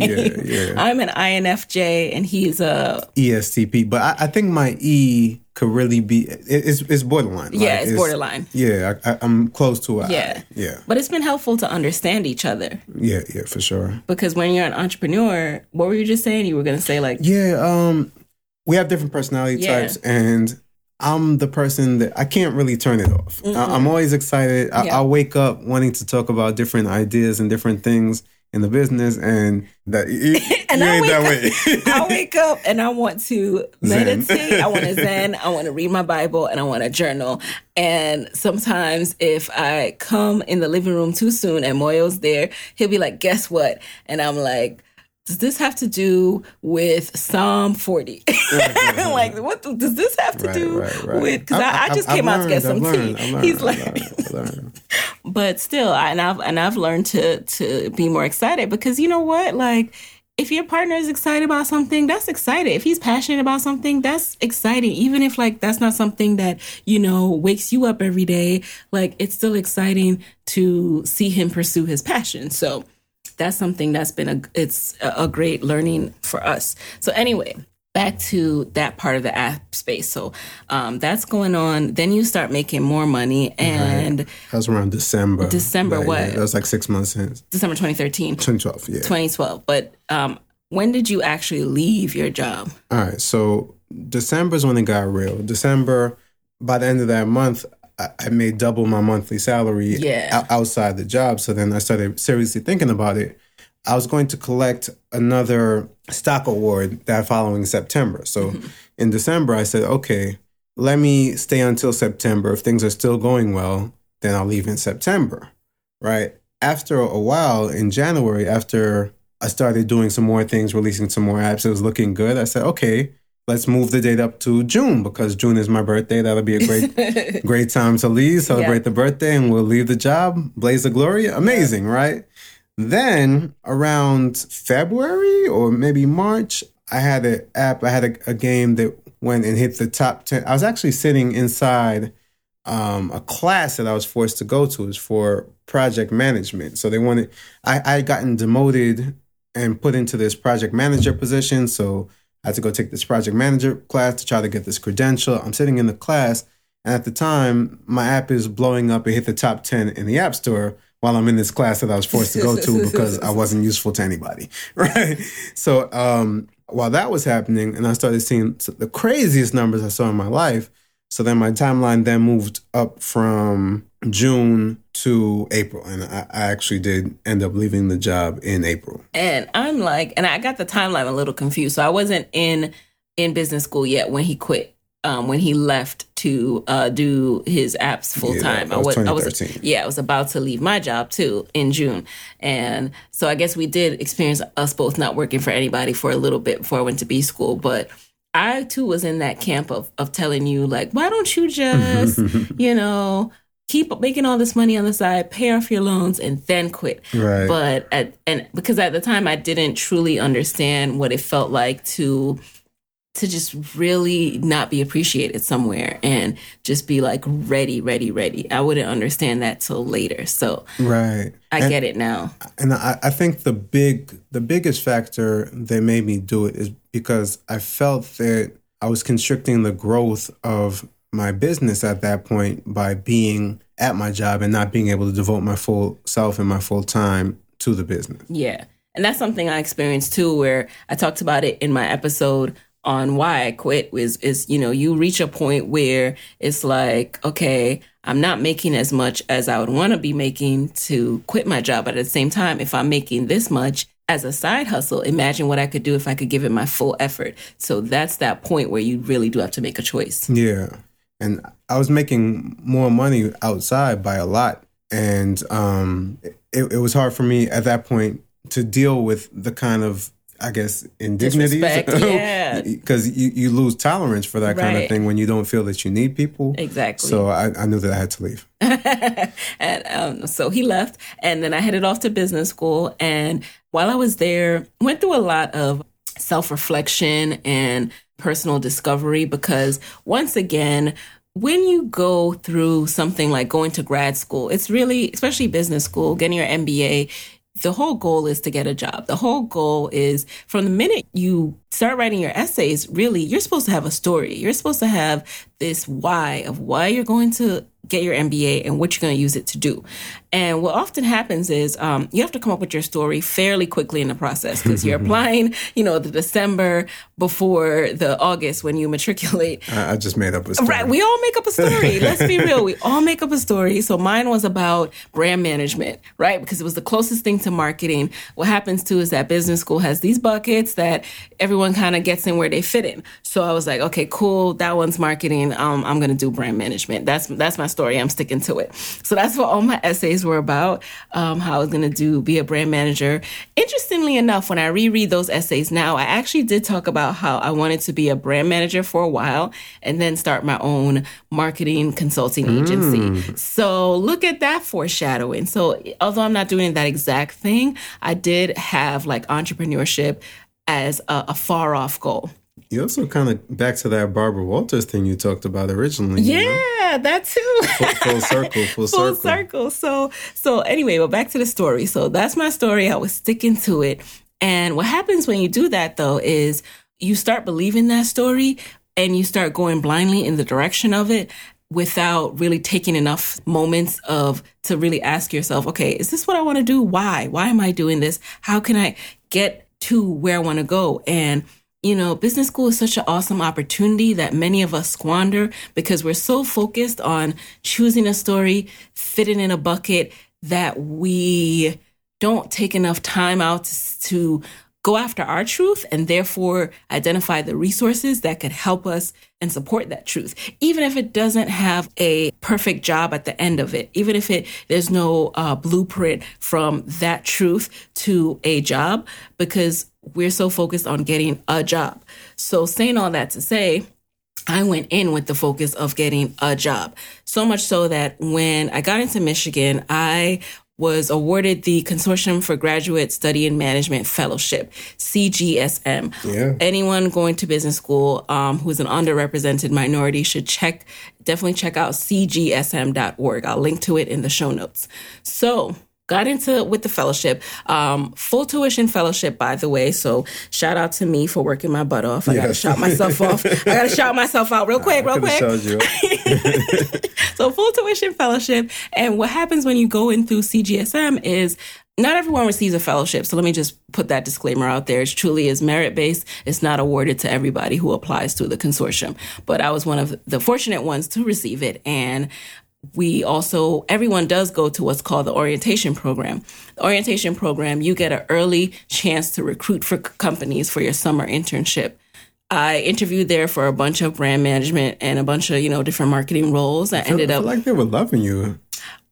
Yeah, yeah. I'm an INFJ and he's a ESTP. But I, I think my E could really be it's it's borderline. Yeah, like, it's, it's, borderline. Yeah, I, am close to it. Yeah, I, yeah. But it's been helpful to understand each other. Yeah, yeah, for sure. Because when you're an entrepreneur, what were you just saying? You were going to say like yeah, um, we have different personality types, and I'm the person that I can't really turn it off. mm I, am always excited. I, yeah. I, wake up wanting to talk about different ideas and different things in the business, and that you, and you ain't that way. I wake up and I want to meditate. I want to zen. I want to read my Bible, and I want to journal. And sometimes, if I come in the living room too soon and Muoyo's there, he'll be like, "Guess what?" And I'm like does this have to do with Psalm 40? like, what does this have to right, do right, right. with? Because I, I, I, just I've came learned, out to get some learned, tea. Learned, He's like, but still, and I've and I've learned to to be more excited because you know what, like. If your partner is excited about something, that's exciting. If he's passionate about something, that's exciting. Even if like that's not something that, you know, wakes you up every day, like it's still exciting to see him pursue his passion. So that's something that's been a it's a great learning for us. So anyway, back to that part of the app space. So um, that's going on. Then you start making more money, and right. that was around December. December what? That was like six months since December 2013. 2012, yeah. 2012. But um, when did you actually leave your job? All right, so December is when it got real. December, by the end of that month, I made double my monthly salary yeah. outside the job. So then I started seriously thinking about it. I was going to collect another stock award that following September. So mm-hmm. in December, I said, okay, let me stay until September. If things are still going well, then I'll leave in September. Right. After a while in January, after I started doing some more things, releasing some more apps, it was looking good. I said, okay, let's move the date up to June because June is my birthday. That'll be a great, great time to leave, celebrate yeah. the birthday, and we'll leave the job, blaze the glory. Amazing, yeah. right? Then around February or maybe March, I had an app, I had a, a game that went and hit the top 10. I was actually sitting inside um, a class that I was forced to go to is for project management. So they wanted, I, I had gotten demoted and put into this project manager position. So I had to go take this project manager class to try to get this credential. I'm sitting in the class, and at the time, my app is blowing up. It hit the top 10 in the App Store while I'm in this class that I was forced to go to because I wasn't useful to anybody. Right. So um, while that was happening, and I started seeing the craziest numbers I saw in my life. So then my timeline then moved up from June to April. And I, I, actually did end up leaving the job in April. And I'm like, and I got the timeline a little confused. So I wasn't in in business school yet when he quit. Um, when he left to uh, do his apps full time, yeah, I was, I was yeah, I was about to leave my job too in June, and so I guess we did experience us both not working for anybody for a little bit before I went to B school. But I too was in that camp of of telling you like, why don't you just, you know, keep making all this money on the side, pay off your loans, and then quit. Right. But at, and because at the time I didn't truly understand what it felt like to to just really not be appreciated somewhere and just be like ready, ready, ready. I wouldn't understand that till later. So right, I and, get it now. And I, I think the big, the biggest factor that made me do it is because I felt that I was constricting the growth of my business at that point by being at my job and not being able to devote my full self and my full time to the business. Yeah. And that's something I experienced too, where I talked about it in my episode on why I quit is, is, you know, you reach a point where it's like, okay, I'm not making as much as I would want to be making to quit my job. But at the same time, if I'm making this much as a side hustle, imagine what I could do if I could give it my full effort. So that's that point where you really do have to make a choice. Yeah and I was making more money outside by a lot, and um, it, it was hard for me at that point to deal with the kind of I guess indignities, yeah, because you, you lose tolerance for that right. kind of thing when you don't feel that you need people. Exactly. So I, I knew that I had to leave. and um, so he left, and then I headed off to business school. And while I was there, went through a lot of self reflection and personal discovery because once again, when you go through something like going to grad school, it's really, especially business school, getting your MBA, the whole goal is to get a job. The whole goal is from the minute you start writing your essays, really, you're supposed to have a story. You're supposed to have this why of why you're going to get your MBA and what you're going to use it to do. And what often happens is um, you have to come up with your story fairly quickly in the process because you're applying, you know, the December before the August when you matriculate. I just made up a story. Right. We all make up a story. Let's be real. We all make up a story. So mine was about brand management, right? Because it was the closest thing to marketing. What happens too is that business school has these buckets that everyone kind of gets in where they fit in. So I was like, okay, cool. That one's marketing. Um, I'm going to do brand management. That's, that's my story. I'm sticking to it. So that's what all my essays were about. Um, how I was going to do, be a brand manager. Interestingly enough, when I reread those essays now, I actually did talk about how I wanted to be a brand manager for a while and then start my own marketing consulting agency. Mm. So look at that foreshadowing. So although I'm not doing that exact thing, I did have like entrepreneurship as a, a far off goal. You also kind of back to that Barbara Walters thing you talked about originally. Yeah, you know? that too. full, full, circle, full, full circle. circle. So so anyway, but back to the story. So that's my story. I was sticking to it. And what happens when you do that though is you start believing that story and you start going blindly in the direction of it without really taking enough moments of to really ask yourself, okay, is this what I want to do? Why? Why am I doing this? How can I get to where I want to go? And you know, business school is such an awesome opportunity that many of us squander because we're so focused on choosing a story, fitting in a bucket that we don't take enough time out to go after our truth and therefore identify the resources that could help us and support that truth. Even if it doesn't have a perfect job at the end of it even if it there's no uh, blueprint from that truth to a job because we're so focused on getting a job so saying all that to say I went in with the focus of getting a job. So much so that when I got into Michigan, I was awarded the Consortium for Graduate Study and Management Fellowship, CGSM. Yeah. Anyone going to business school um, who's an underrepresented minority should check, definitely check out cgsm.org. I'll link to it in the show notes. So, got into with the fellowship. Um, full tuition fellowship by the way. So shout out to me for working my butt off. I gotta shout myself off. I gotta shout myself out real quick real quick. so full tuition fellowship. And what happens when you go in through cgsm is not everyone receives a fellowship. So let me just put that disclaimer out there. It truly is merit based it's not awarded to everybody who applies to the consortium. But i was one of the fortunate ones to receive it. And we also everyone does go to what's called the orientation program the orientation program you get an early chance to recruit for companies for your summer internship i interviewed there for a bunch of brand management and a bunch of you know different marketing roles i ended I up feel like they were loving you.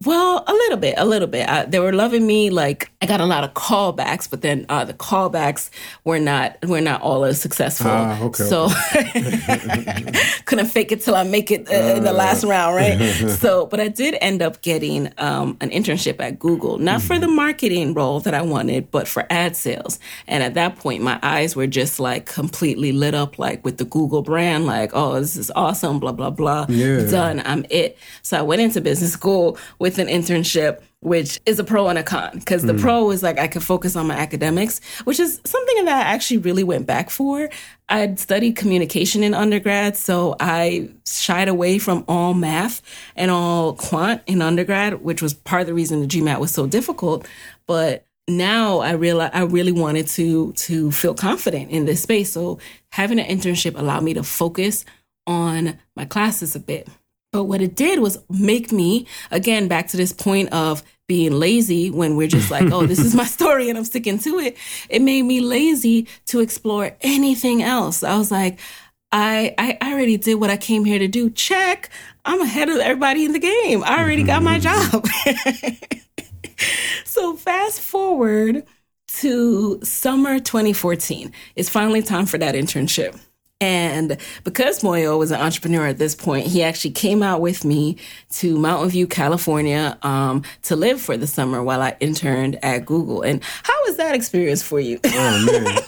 Well, a little bit, a little bit. I, they were loving me. Like I got a lot of callbacks, but then uh, the callbacks were not were not all as successful. Ah, okay, So couldn't fake it till I make it uh, in the last round, right? so, but I did end up getting um, an internship at Google, not for the marketing role that I wanted, but for ad sales. And at that point, my eyes were just like completely lit up, like with the Google brand, like, oh, this is awesome, blah blah blah. Yeah. Done. I'm it. So I went into business school with an internship, which is a pro and a con. Because the hmm. pro is like I could focus on my academics, which is something that I actually really went back for. I'd studied communication in undergrad, so I shied away from all math and all quant in undergrad, which was part of the reason the GMAT was so difficult. But now I realize I really wanted to to feel confident in this space. So having an internship allowed me to focus on my classes a bit. But what it did was make me, again, back to this point of being lazy when we're just like, oh, this is my story and I'm sticking to it. It made me lazy to explore anything else. I was like, I, I I already did what I came here to do. Check. I'm ahead of everybody in the game. I already got my mm-hmm. job. so fast forward to summer 2014. It's finally time for that internship. And because Muoyo was an entrepreneur at this point, he actually came out with me to Mountain View, California, um, to live for the summer while I interned at Google. And how was that experience for you? Oh man.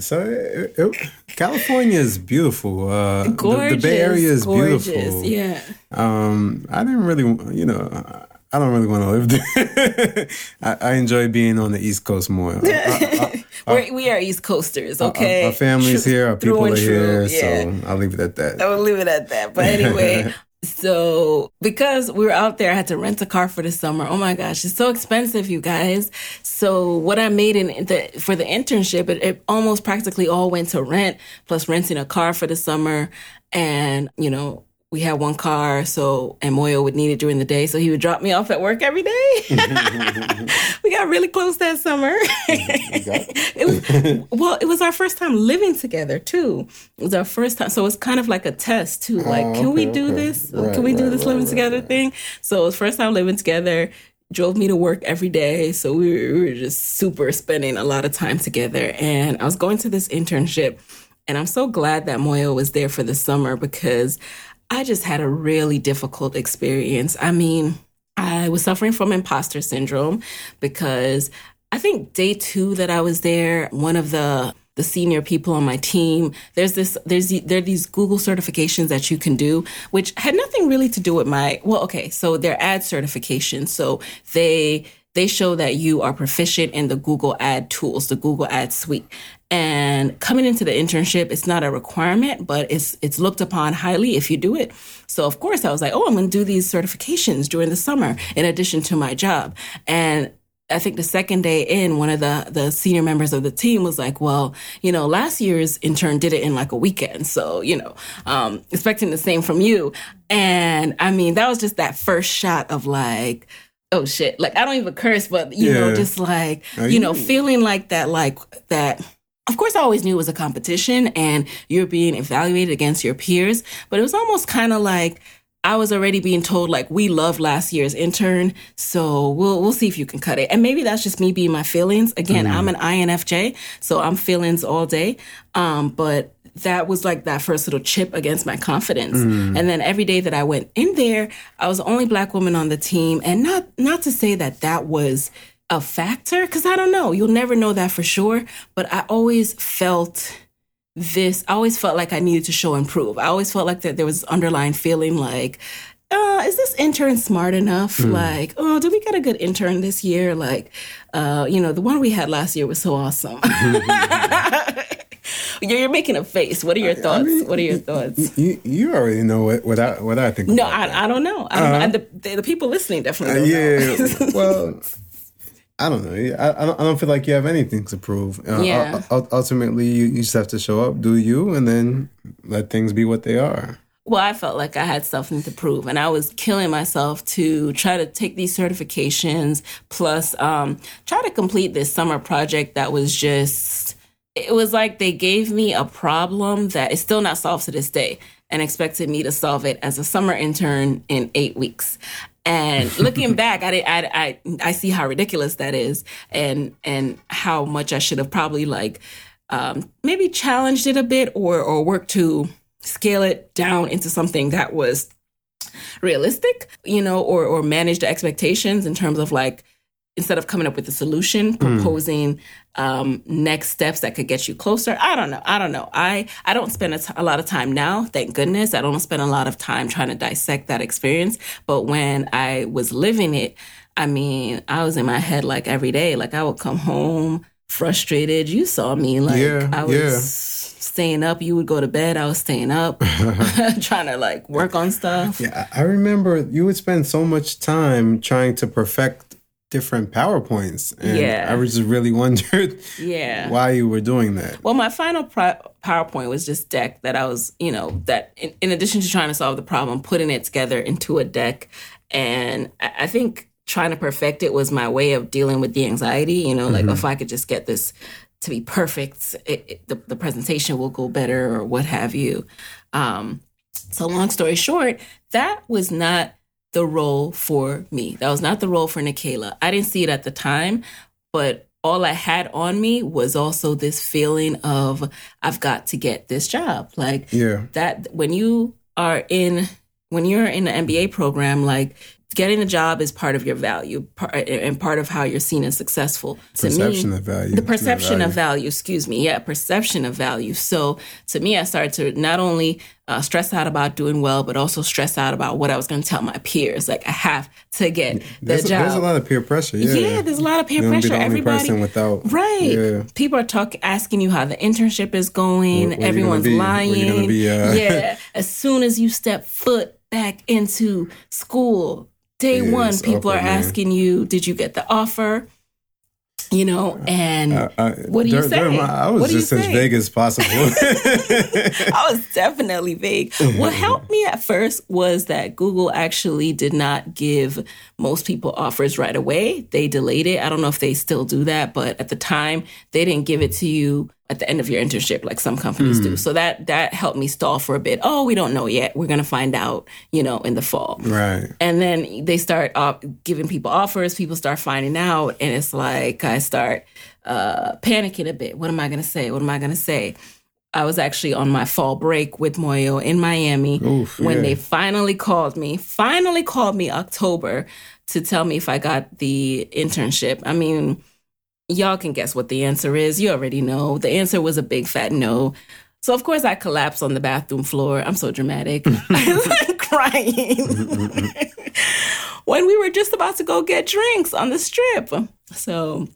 So it, it, California is beautiful. Uh, the- gorgeous. The, Bay Area is gorgeous, beautiful. Yeah. Um, I didn't really, you know, I don't really want to live there. I, I enjoy being on the East Coast more. Uh, I- We're, we are East Coasters, okay? Our, our family's True- here, our people are here, yeah. so I'll leave it at that. I will leave it at that. But anyway, so because we were out there, I had to rent a car for the summer. Oh my gosh, it's so expensive, you guys. So what I made in the for the internship, it, it almost practically all went to rent, plus renting a car for the summer, and you know. We had one car, so and Muoyo would need it during the day, so he would drop me off at work every day. we got really close that summer. it was well, it was our first time living together too. It was our first time, so it's kind of like a test too. Like, can we do okay. this? Right, can we do this right, living right, together thing? So it was first time living together. Drove me to work every day, so we were, we were just super spending a lot of time together. And I was going to this internship, and I'm so glad that Muoyo was there for the summer because I just had a really difficult experience. I mean, I was suffering from imposter syndrome because I think day two that I was there, one of the the senior people on my team. There's this, there's, there are these Google certifications that you can do, which had nothing really to do with my, well, okay. So they're ad certifications. So they, they show that you are proficient in the Google ad tools, the Google ad suite. And coming into the internship, it's not a requirement, but it's it's looked upon highly if you do it. So of course I was like, oh, I'm going to do these certifications during the summer in addition to my job. And I think the second day in, one of the the senior members of the team was like, "Well, you know, last year's intern did it in like a weekend, so you know, um, expecting the same from you." And I mean, that was just that first shot of like, oh shit, like I don't even curse, but you yeah. know, just like you know, feeling like that, like that of course, I always knew it was a competition and you're being evaluated against your peers, but it was almost kind of like I was already being told like we love last year's intern, so we'll we'll see if you can cut it. And maybe that's just me being my feelings. Again, mm. I'm an INFJ, so I'm feelings all day. Um, but that was like that first little chip against my confidence. Mm. And then every day that I went in there, I was the only black woman on the team, and not not to say that that was a factor because I don't know. You'll never know that for sure. But I always felt this, I always felt like I needed to show and prove. I always felt like that there was underlying feeling like, uh, is this intern smart enough? Mm. Like, oh, did we get a good intern this year? Like, uh, you know, the one we had last year was so awesome. You're making a face. What are your thoughts? I mean, what are your thoughts? You, you already know what, what I what I think. No, I, I don't know. I don't uh, know. The, the, people listening definitely. Uh, yeah. well, I don't know. I, I don't, I don't feel like you have anything to prove. Uh, yeah. ultimately, you, you just have to show up, do you, and then let things be what they are. Well, I felt like I had something to prove, and I was killing myself to try to take these certifications, plus um, try to complete this summer project that was just. It was like they gave me a problem that is still not solved to this day and expected me to solve it as a summer intern in eight weeks. And looking back, I, I, I, I see how ridiculous that is, and and how much I should have probably like um, maybe challenged it a bit, or or worked to scale it down into something that was realistic, you know, or or manage the expectations in terms of like instead of coming up with a solution, hmm. proposing mm. um, next steps that could get you closer. I don't know. I don't know. I I don't spend a, t- a lot of time now. Thank goodness, I don't spend a lot of time trying to dissect that experience. But when I was living it, I mean, I was in my head like every day. Like I would come home frustrated. You saw me. Like yeah, I was. Yeah. Staying up, you would go to bed. I was staying up, trying to like work on stuff. Yeah, I remember you would spend so much time trying to perfect different PowerPoints. And yeah. I was just really wondered yeah. why you were doing that. Well, my final pro- PowerPoint was just deck that I was, you know, that in, in, addition to trying to solve the problem, putting it together into a deck. And I, I think trying to perfect it was my way of dealing with the anxiety, you know, like mm-hmm. if I could just get this to be perfect, it, it, the, the presentation will go better or what have you. Um, so long story short, that was not the role for me. That was not the role for Nicaila. I didn't see it at the time, but all I had on me was also this feeling of I've got to get this job. Like yeah. that when you are in when you're in an MBA program, like getting a job is part of your value and part of how you're seen as successful. Perception me, of value. The perception value. of value, excuse me. Yeah, perception of value. So to me, I started to not only uh, stress out about doing well, but also stress out about what I was going to tell my peers. Like I have to get there's the job. A, there's a lot of peer pressure. Yeah, yeah there's a lot of peer you pressure. Everybody, without right. Yeah. People are talking, asking you how the internship is going. Where, where Everyone's lying. Be, uh... yeah. As soon as you step foot back into school, day one, people are asking you, "Did you get the offer?" you know, and uh, uh, what do you say? My, I was just as vague as possible. I was definitely vague. What helped me at first was that Google actually did not give most people offers right away. They delayed it. I don't know if they still do that, but at the time, they didn't give it to you at the end of your internship like some companies mm. do. Hmm. So that that helped me stall for a bit. Oh, we don't know yet. We're going to find out, you know, in the fall. Right. And then they start uh, giving people offers, people start finding out and it's like I start uh, panicking a bit. What am I going to say? What am I going to say? I was actually on my fall break with Muoyo in Miami Oof, when yeah. they finally called me, finally called me October to tell me if I got the internship. I mean, y'all can guess what the answer is. You already know. The answer was a big fat no. So of course I collapsed on the bathroom floor. I'm so dramatic. I was like crying. when we were just about to go get drinks on the strip. So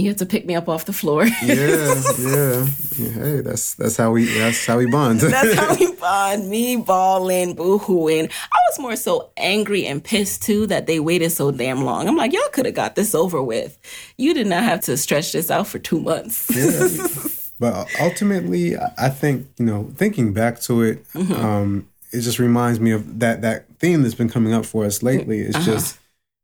you have to pick me up off the floor. yeah, yeah, yeah. Hey, that's that's how we that's how we bond. that's how we bond. Me bawling, boo-hooing. I was more so angry and pissed too that they waited so damn long. I'm like, y'all could have got this over with. You did not have to stretch this out for two months. yeah. But ultimately, I think you know, thinking back to it, mm-hmm. um, it just reminds me of that that theme that's been coming up for us lately. It's uh-huh. just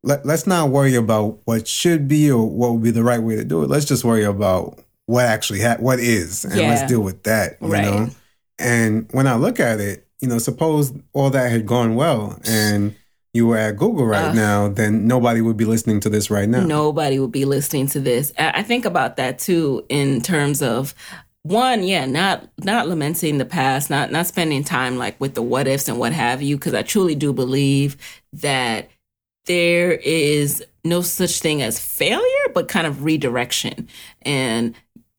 let, us not worry about what should be or what would be the right way to do it. Let's just worry about what actually ha- what is, and yeah. let's deal with that. You right. know. And when I look at it, you know, suppose all that had gone well and you were at Google right uh, now, then nobody would be listening to this right now. Nobody would be listening to this. I think about that too in terms of one, yeah, not not lamenting the past, not not spending time like with the what ifs and what have you, because I truly do believe that there is no such thing as failure, but kind of redirection. And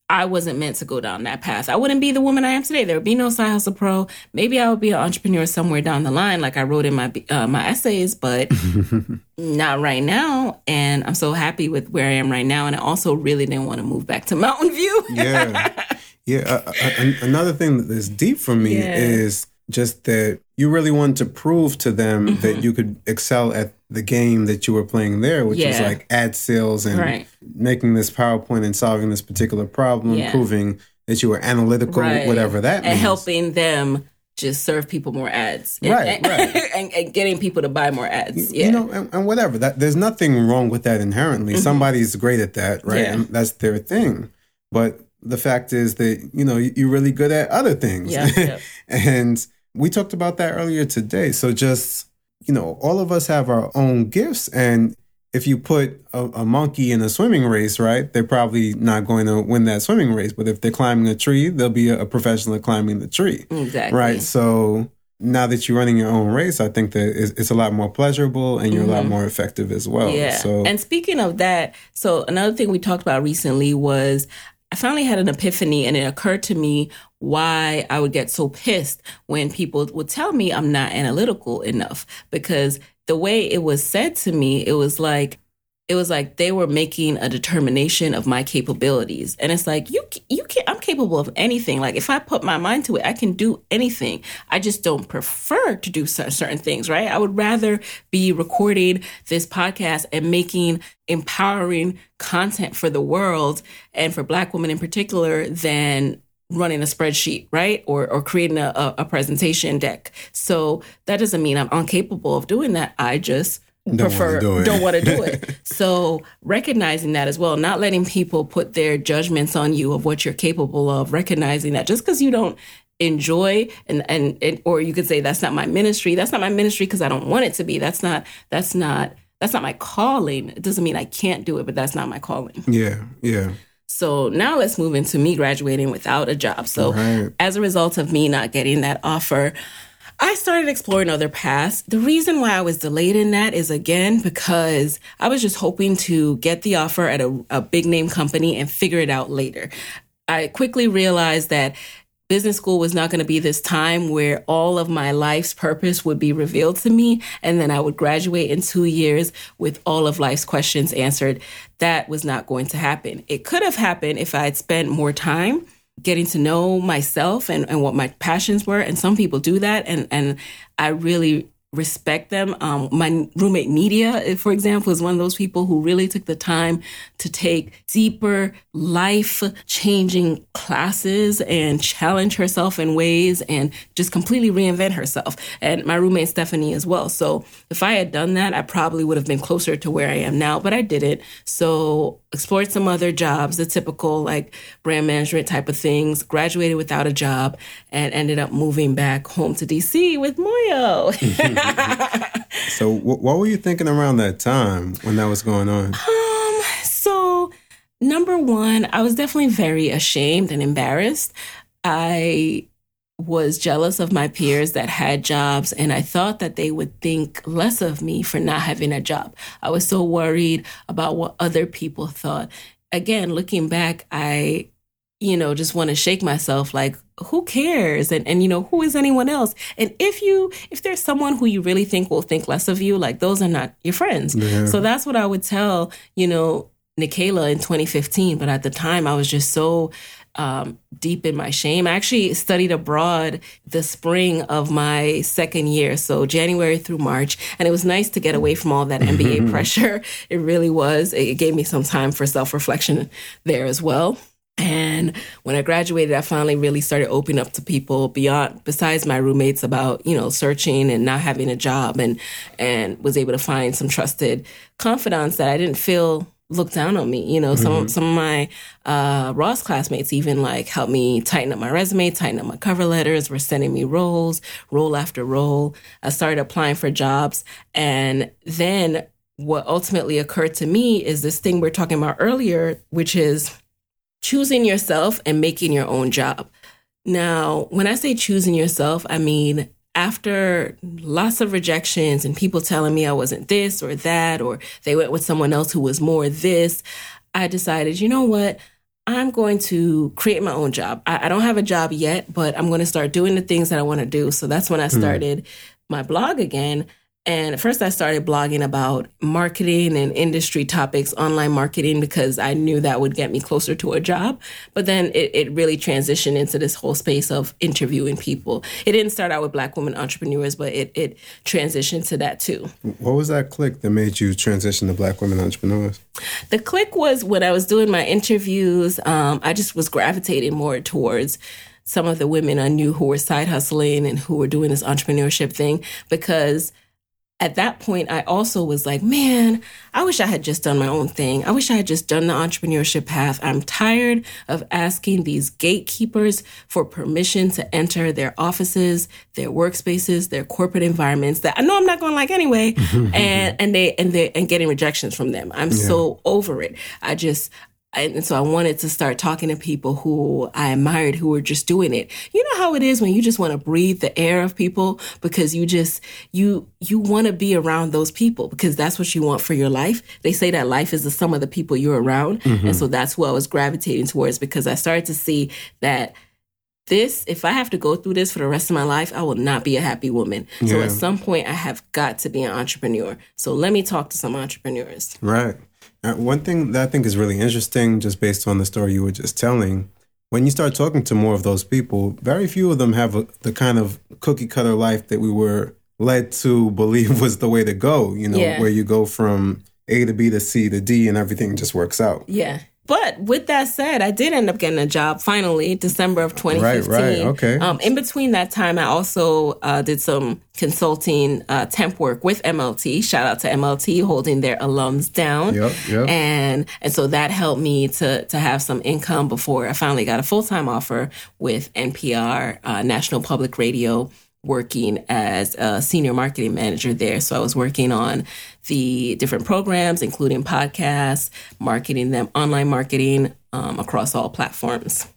I wasn't meant to go down that path. I wouldn't be the woman I am today. There would be no side hustle pro. Maybe I would be an entrepreneur somewhere down the line, like I wrote in my uh, my essays, but not right now. And I'm so happy with where I am right now. And I also really didn't want to move back to Mountain View. yeah, yeah. Uh, uh, another thing that is deep for me yeah. is just that you really wanted to prove to them mm-hmm. that you could excel at the game that you were playing there, which yeah. was like ad sales and right. making this PowerPoint and solving this particular problem, yeah. proving that you were analytical, right. whatever that and means. helping them just serve people more ads, and, right? And, right, and, and, getting people to buy more ads. Yeah. You know, and, and whatever. That there's nothing wrong with that inherently. Mm-hmm. Somebody's great at that, right? Yeah. And that's their thing. But the fact is that you know you're really good at other things, yeah, and we talked about that earlier today. So just you know, all of us have our own gifts. And if you put a, a, monkey in a swimming race, right, they're probably not going to win that swimming race. But if they're climbing a tree, they'll be a, a professional at climbing the tree. Exactly. Right. So now that you're running your own race, I think that it's, it's a lot more pleasurable and you're mm-hmm. a lot mm-hmm. more effective as well. Yeah. So, and speaking of that, so another thing we talked about recently was I finally had an epiphany and it occurred to me why I would get so pissed when people would tell me I'm not analytical enough because the way it was said to me, it was like, it was like they were making a determination of my capabilities and it's like you you can I'm capable of anything like if I put my mind to it I can do anything I just don't prefer to do certain things right I would rather be recording this podcast and making empowering content for the world and for black women in particular than running a spreadsheet, right? Or or creating a, a, presentation deck. So that doesn't mean I'm incapable of doing that. I just don't prefer do don't want to do it. so recognizing that as well, not letting people put their judgments on you of what you're capable of, recognizing that just because you don't enjoy and, and, and or you could say that's not my ministry, that's not my ministry because I don't want it to be. That's not that's not that's not my calling. It doesn't mean I can't do it, but that's not my calling. Yeah, yeah. So now let's move into me graduating without a job. So right. as a result of me not getting that offer, I started exploring other paths. The reason why I was delayed in that is again because I was just hoping to get the offer at a, a big name company and figure it out later. I quickly realized that business school was not going to be this time where all of my life's purpose would be revealed to me and then I would graduate in 2 years with all of life's questions answered. That was not going to happen. It could have happened if I had spent more time getting to know myself and, and what my passions were. And some people do that. And, and I really respect them. Um, my roommate Media, for example, is one of those people who really took the time to take deeper, life changing classes and challenge herself in ways and just completely reinvent herself. And my roommate Stephanie as well. So if I had done that, I probably would have been closer to where I am now, but I didn't. So explored some other jobs, the typical like brand management type of things, graduated without a job, and ended up moving back home to DC with Muoyo. so, what were you thinking around that time when that was going on? Um, so number one, I was definitely very ashamed and embarrassed. I was jealous of my peers that had jobs and I thought that they would think less of me for not having a job. I was so worried about what other people thought. again, looking back, I, you know, just want to shake myself like, who cares? And, and, you know, who is anyone else? And if you, if there's someone who you really think will think less of you, like those are not your friends. Yeah. So that's what I would tell, you know, Nicaila in 2015. But at the time, I was just so um, deep in my shame. I actually studied abroad the spring of my second year, so January through March, and it was nice to get away from all that MBA pressure. It really was. It gave me some time for self reflection there as well. And when I graduated, I finally really started opening up to people beyond, besides my roommates about, you know, searching and not having a job and, and was able to find some trusted confidants that I didn't feel looked down on me. You know, some, some of my, uh, Ross classmates even like helped me tighten up my resume, tighten up my cover letters, were sending me roles, role after role. I started applying for jobs. And then what ultimately occurred to me is this thing we are talking about earlier, which is, choosing yourself and making your own job. Now, when I say choosing yourself, I mean after lots of rejections and people telling me I wasn't this or that, or they went with someone else who was more this, I decided, you know what? I'm going to create my own job. I, I don't have a job yet, but I'm going to start doing the things that I want to do. So that's when I started mm. my blog again. And at first, I started blogging about marketing and industry topics, online marketing, because I knew that would get me closer to a job. But then it, it, really transitioned into this whole space of interviewing people. It didn't start out with Black women entrepreneurs, but it, it transitioned to that too. What was that click that made you transition to Black women entrepreneurs? The click was when I was doing my interviews, um, I just was gravitating more towards some of the women I knew who were side hustling and who were doing this entrepreneurship thing because at that point, I also was like, man, I wish I had just done my own thing. I wish I had just done the entrepreneurship path. I'm tired of asking these gatekeepers for permission to enter their offices, their workspaces, their corporate environments that I know I'm not going to like anyway, and and they and they and getting rejections from them. I'm yeah. so over it. I just and so I wanted to start talking to people who I admired who were just doing it. You know how it is when you just want to breathe the air of people because you just you you want to be around those people because that's what you want for your life. They say that life is the sum of the people you're around, mm-hmm. and so that's who I was gravitating towards because I started to see that this, if I have to go through this for the rest of my life, I will not be a happy woman. Yeah. So at some point, I have got to be an entrepreneur. So let me talk to some entrepreneurs. Right. Uh, one thing that I think is really interesting, just based on the story you were just telling, when you start talking to more of those people, very few of them have a, the kind of cookie cutter life that we were led to believe was the way to go, you know, yeah. where you go from A to B to C to D and everything just works out. Yeah. But with that said, I did end up getting a job finally, December of 2015. Right, right, okay. Um, in between that time, I also uh, did some consulting uh, temp work with MLT. Shout out to MLT holding their alums down. Yep, yep. And and so that helped me to to have some income before I finally got a full time offer with NPR, uh, National Public Radio working as a senior marketing manager there. So I was working on the different programs, including podcasts, marketing them, online marketing um, across all platforms.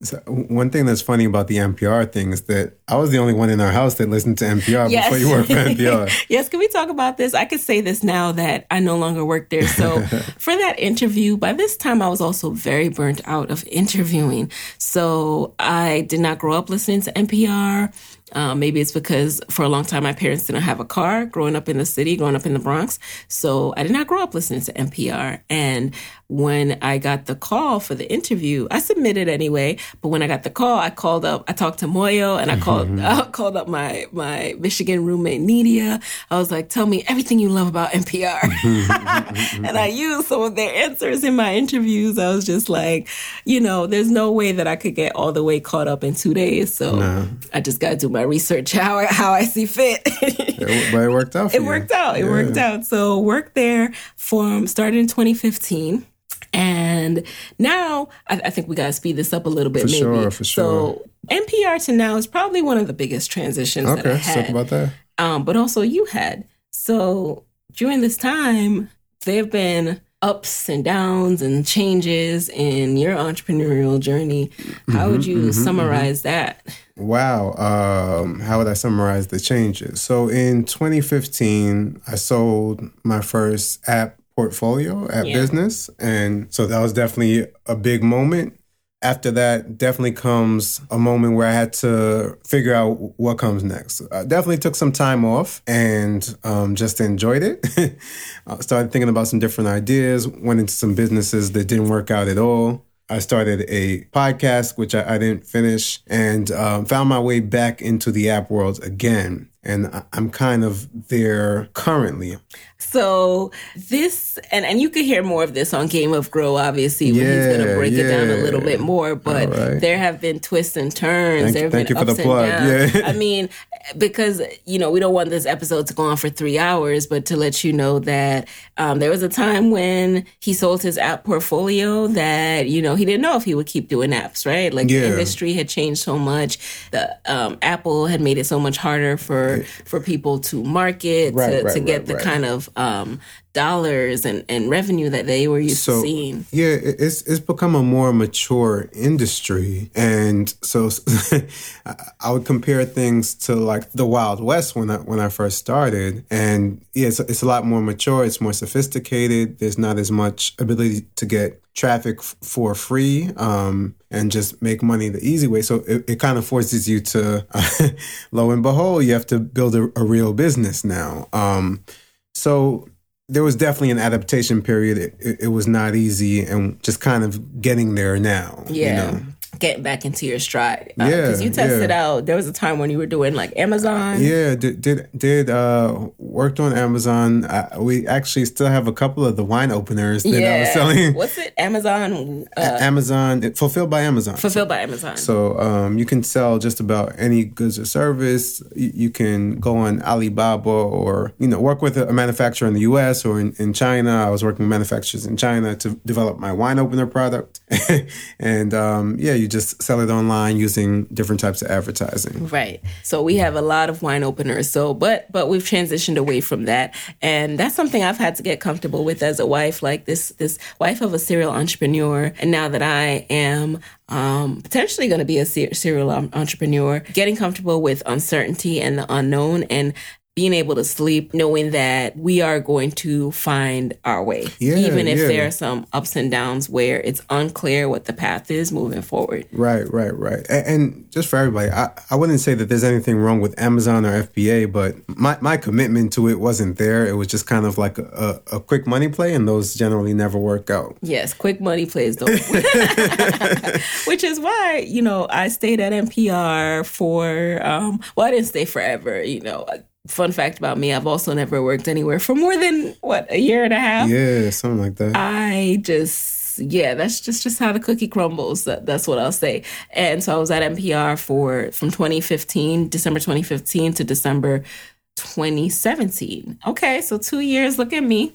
So one thing that's funny about the NPR thing is that I was the only one in our house that listened to NPR yes. before you worked for NPR. yes, can we talk about this? I could say this now that I no longer work there. So for that interview, by this time I was also very burnt out of interviewing. So I did not grow up listening to NPR. Um, maybe it's because for a long time my parents didn't have a car growing up in the city, growing up in the Bronx. So I did not grow up listening to NPR. And when I got the call for the interview, I submitted anyway. But when I got the call, I called up, I talked to Muoyo and I called, mm-hmm. I called up my, my Michigan roommate, Nidia. I was like, tell me everything you love about NPR. and I used some of their answers in my interviews. I was just like, you know, there's no way that I could get all the way caught up in two days. So. I just got to do my research how, how I see fit. it, but it worked out It you. worked out. It yeah. worked out. So worked there from started in 2015. And now I, I think we got to speed this up a little bit, for maybe. Sure, for sure. So NPR to now is probably one of the biggest transitions okay, that I had. talk about that. Um, but also you had. So during this time, there have been ups and downs and changes in your entrepreneurial journey. How mm-hmm, would you mm-hmm, summarize mm-hmm. that? Wow. Um, how would I summarize the changes? So in 2015, I sold my first app portfolio at yeah. business. And so that was definitely a big moment after that definitely comes a moment where I had to figure out what comes next. I definitely took some time off and um, just enjoyed it. started thinking about some different ideas, went into some businesses that didn't work out at all. I started a podcast, which I, I didn't finish, and um, found my way back into the app world again. And I'm kind of there currently. So this, and, and you can hear more of this on Game of Grow, obviously, when yeah, he's going to break yeah. it down a little bit more. But right. there have been twists and turns. Thank, there have thank been you ups for the plug. Yeah. I mean, because, you know, we don't want this episode to go on for three hours, but to let you know that um, there was a time when he sold his app portfolio that, you know, he didn't know if he would keep doing apps, right? Like yeah. the industry had changed so much. The um, Apple had made it so much harder for, for people to market, right, to, right, to get right, the kind of um, dollars and, and revenue that they were used so, to seeing. Yeah, it's it's become a more mature industry, and so I would compare things to like the Wild West when I when I first started, and yeah, it's, it's a lot more mature. It's more sophisticated. There's not as much ability to get traffic f- for free um, and just make money the easy way. So it, it kind of forces you to, uh, lo and behold, you have to build a, a real business now. Um, so there was definitely an adaptation period. It, it, it, was not easy, and just kind of getting there now. Yeah. You know? Getting back into your stride. Uh, yeah. Because you tested yeah. out, there was a time when you were doing like Amazon. Yeah, did did, did uh, worked on Amazon. Uh, we actually still have a couple of the wine openers that yeah. I was selling. What's it? Amazon. Uh, Amazon, fulfilled by Amazon. Fulfilled by Amazon. So um, you can sell just about any goods or service. You, you, can go on Alibaba or, you know, work with a manufacturer in the US or in, in China. I was working with manufacturers in China to develop my wine opener product. and um, yeah, you just sell it online using different types of advertising. Right. So we have a lot of wine openers. So, but but we've transitioned away from that, and that's something I've had to get comfortable with as a wife, like this this wife of a serial entrepreneur. And now that I am um, potentially going to be a serial entrepreneur, getting comfortable with uncertainty and the unknown and being able to sleep knowing that we are going to find our way. Yeah, even if yeah. there are some ups and downs where it's unclear what the path is moving forward. Right, right, right. And, and just for everybody, I, I wouldn't say that there's anything wrong with Amazon or FBA, but my, my commitment to it wasn't there. It was just kind of like a, a, a quick money play, and those generally never work out. Yes, quick money plays don't. Which is why, you know, I stayed at NPR for, um, well, I didn't stay forever, you know fun fact about me, I've also never worked anywhere for more than what a year and a half. Yeah, something like that. I just yeah, that's just just how the cookie crumbles. That, that's what I'll say. And so I was at NPR for from 2015, December 2015 to December 2017. Okay, so two years, look at me.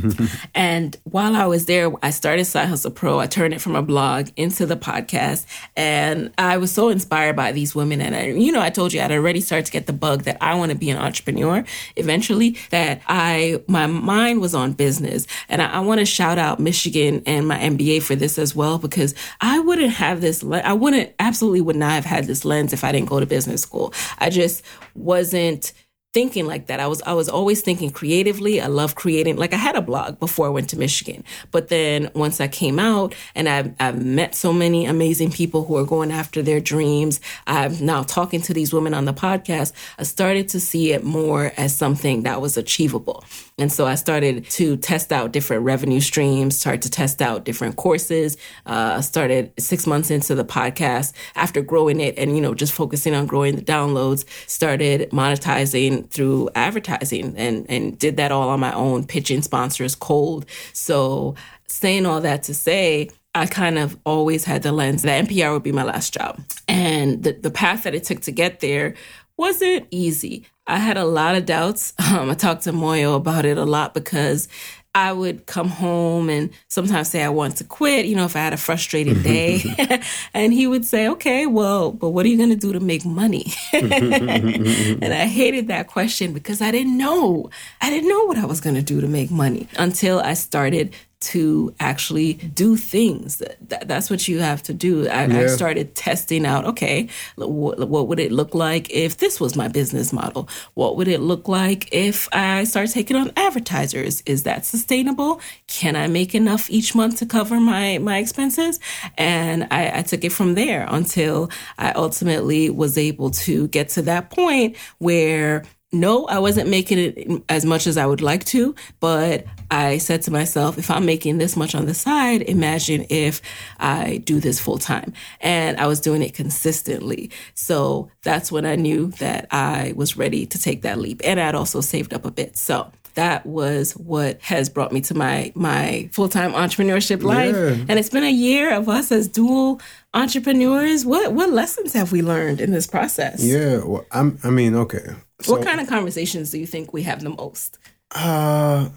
and while I was there, I started Side Hustle Pro. I turned it from a blog into the podcast. And I was so inspired by these women. And, I, you know, I told you I'd already started to get the bug that I want to be an entrepreneur eventually, that I, my mind was on business. And I, I want to shout out Michigan and my MBA for this as well, because I wouldn't have this, I wouldn't, absolutely would not have had this lens if I didn't go to business school. I just wasn't thinking like that. I was I was always thinking creatively. I love creating. Like I had a blog before I went to Michigan, but then once I came out and I've, I've met so many amazing people who are going after their dreams. I'm now talking to these women on the podcast. I started to see it more as something that was achievable. And so I started to test out different revenue streams, started to test out different courses. Uh, started six months into the podcast after growing it and, you know, just focusing on growing the downloads, started monetizing through advertising and, and did that all on my own, pitching sponsors cold. So saying all that to say, I kind of always had the lens that NPR would be my last job. And the, the path that it took to get there wasn't easy. I had a lot of doubts. Um, I talked to Muoyo about it a lot because I would come home and sometimes say I want to quit, you know, if I had a frustrated mm-hmm. day. Mm-hmm. and he would say, okay, well, but what are you going to do to make money? and I hated that question because I didn't know. I didn't know what I was going to do to make money until I started to actually do things. That, that's what you have to do. I, yeah. I started testing out, okay, what, what, would it look like if this was my business model? What would it look like if I start taking on advertisers? Is that sustainable? Can I make enough each month to cover my, my expenses? And I, I took it from there until I ultimately was able to get to that point where no, I wasn't making it as much as I would like to, but I said to myself, if I'm making this much on the side, imagine if I do this full time. And I was doing it consistently. So that's when I knew that I was ready to take that leap. And I'd also saved up a bit. So that was what has brought me to my my full-time entrepreneurship life yeah. and it's been a year of us as dual entrepreneurs what what lessons have we learned in this process yeah well I'm, i mean okay so, what kind of conversations do you think we have the most? Uh,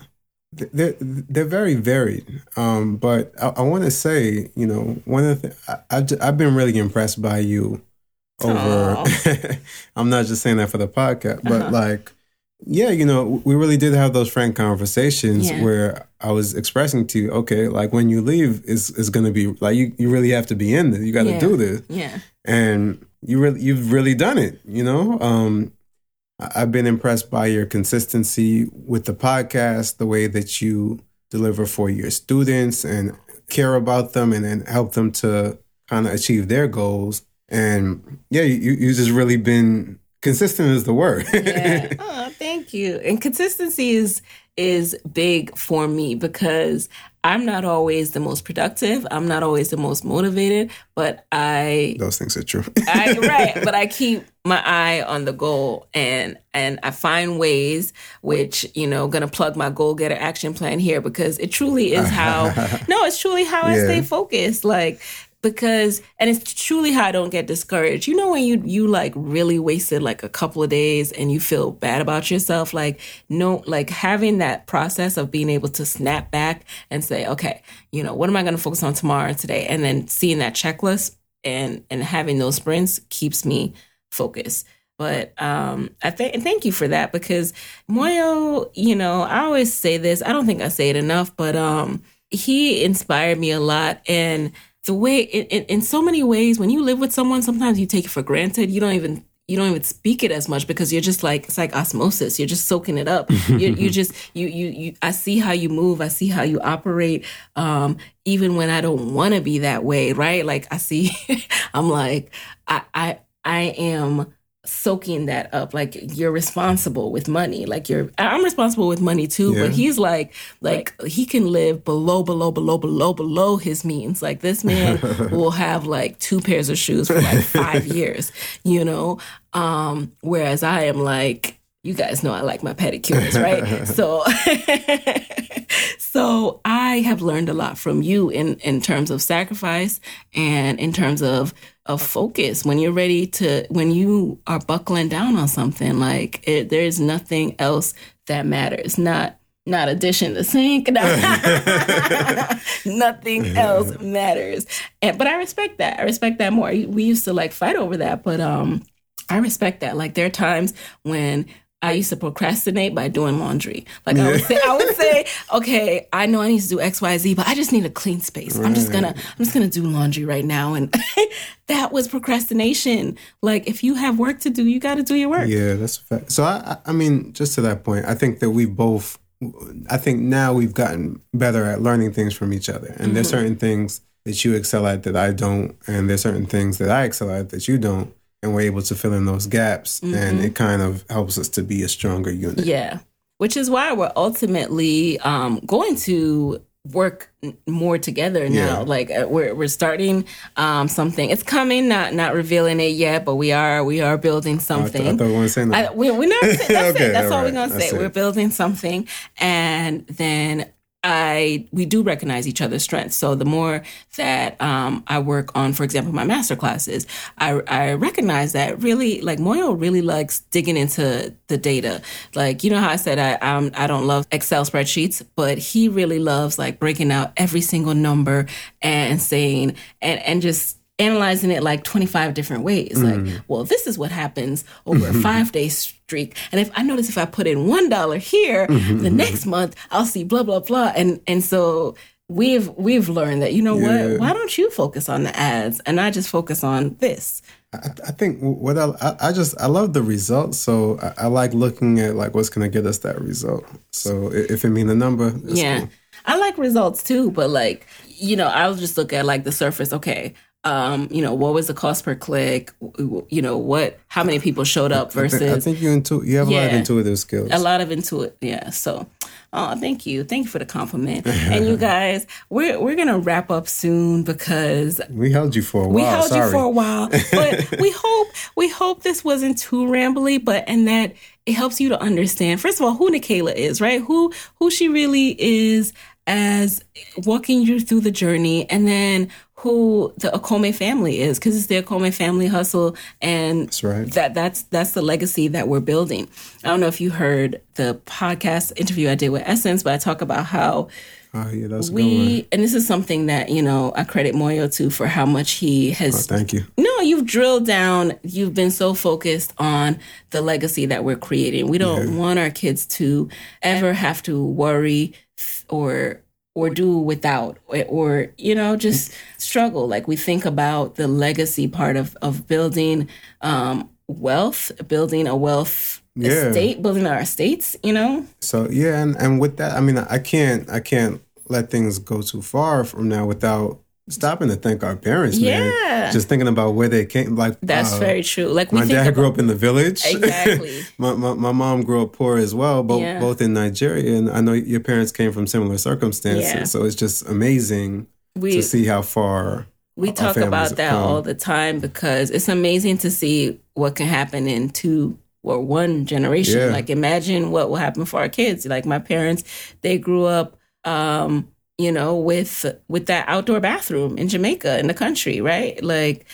they're they're very varied. Um, but I, I want to say, you know, one of the th- I, I've, I've been really impressed by you over. I'm not just saying that for the podcast, but uh-huh. like, yeah, you know, we really did have those frank conversations yeah. where I was expressing to you, okay, like when you leave is is going to be like you you really have to be in this. You got to yeah. do this. Yeah. And you really you've really done it, you know? Um I've been impressed by your consistency with the podcast, the way that you deliver for your students and care about them and, and help them to kind of achieve their goals. And yeah, you you just really been consistent is the word. yeah. Oh, thank you. And consistency is is big for me because I'm not always the most productive. I'm not always the most motivated, but I those things are true. I, right, but I keep my eye on the goal and and I find ways which you know gonna plug my goal getter action plan here because it truly is how no, it's truly how I stay focused. Like because and it's truly how I don't get discouraged. You know when you you like really wasted like a couple of days and you feel bad about yourself like no like having that process of being able to snap back and say, "Okay, you know, what am I going to focus on tomorrow and today?" and then seeing that checklist and and having those sprints keeps me focused. But um, I th- thank you for that because Muoyo, you know, I always say this. I don't think I say it enough, but um, he inspired me a lot and the way in, in, in so many ways when you live with someone sometimes you take it for granted. You don't even you don't even speak it as much because you're just like it's like osmosis. You're just soaking it up. You, you just you, you you i see how you move. I see how you operate. Um even when i don't want to be that way right? Like i see i'm like i i i am soaking that up. Like you're responsible with money. Like you're i'm responsible with money too yeah. but he's like like he can live below below below below below his means. Like this man will have like two pairs of shoes for like five years you know? Um whereas i am like you guys know i like my pedicures right? So so i have learned a lot from you in in terms of sacrifice and in terms of of focus when you're ready to when you are buckling down on something like it, there's nothing else that matters. Not not addition the sink. Nothing else matters. And but i respect that. I respect that more. We used to like fight over that but um I respect that. Like there are times when I used to procrastinate by doing laundry. Like I would say, I would say, okay, I know I need to do X, Y, Z, but I just need a clean space. Right. I'm just gonna, I'm just gonna do laundry right now, and that was procrastination. Like if you have work to do, you got to do your work. Yeah, that's a fact. So I, I mean, just to that point, I think that we both, I think now we've gotten better at learning things from each other, and mm-hmm. there's certain things that you excel at that I don't, and there's certain things that I excel at that you don't and we're able to fill in those gaps mm-hmm. and it kind of helps us to be a stronger unit yeah which is why we're ultimately um, going to work more together now yeah. like uh, we're we're starting um, something it's coming not not revealing it yet but we are we are building something I, th- I thought we weren't saying that. I, we, we're not that's okay, it that's all, all right. we're gonna say we're building something and then I we do recognize each other's strengths. So the more that um, I work on, for example, my master classes, I, I recognize that really like Muoyo really likes digging into the data. Like you know how I said I I'm, I don't love Excel spreadsheets, but he really loves like breaking out every single number and saying and and just analyzing it like 25 different ways. Mm. Like, well, this is what happens over a five day streak. And if I notice if I put in one dollar here, mm-hmm, the mm-hmm. next month I'll see blah blah blah. And and so we've we've learned that you know Yeah. what? Why don't you focus on the ads and I just focus on this? I, I think what I, I I just I love the results, so I, I like looking at like what's gonna get us that result. So if it mean a number, yeah. cool. I like results too, but like, you know, I'll just look at like the surface. Okay. Um, you know, what was the cost per click? You know, what, how many people showed up I think, versus I think you intu- you have a lot of intuitive skills. a lot of intuit. Yeah. So, oh, thank you. Thank you for the compliment. and you guys, we're, we're going to wrap up soon because we held you for a while. we held Sorry. you for a while, but we hope, we hope this wasn't too rambly, but, and that it helps you to understand, first of all, who Nicaila is, right? Who, who she really is as walking you through the journey and then who the Okome family is because it's the Okome family hustle and That's right. that that's that's the legacy that we're building. I don't know if you heard the podcast interview I did with Essence, but I talk about how Oh yeah, that's a good we and this is something that you know I credit Muoyo to for how much he has Thank you. no, you've drilled down. You've been so focused on the legacy that we're creating. We don't want our kids to ever have to worry or or do without or, or you know just struggle. Like we think about the legacy part of of building um, wealth, building a wealth Yeah. estate, building our estates. You know, So yeah, and, and with that, I mean, I can't I can't let things go too far from now without stopping to thank our parents, Yeah. man. Just thinking about where they came. Like that's uh, very true. Like we My think dad about, grew up in the village. Exactly. my, my my mom grew up poor as well, both Yeah. both in Nigeria, and I know your parents came from similar circumstances. Yeah. So it's just amazing we to see how far We talk about that come. all the time because it's amazing to see what can happen in two or one generation. Yeah. Like imagine what will happen for our kids. Like my parents, they grew up um, you know, with with that outdoor bathroom in Jamaica in the country, right? Like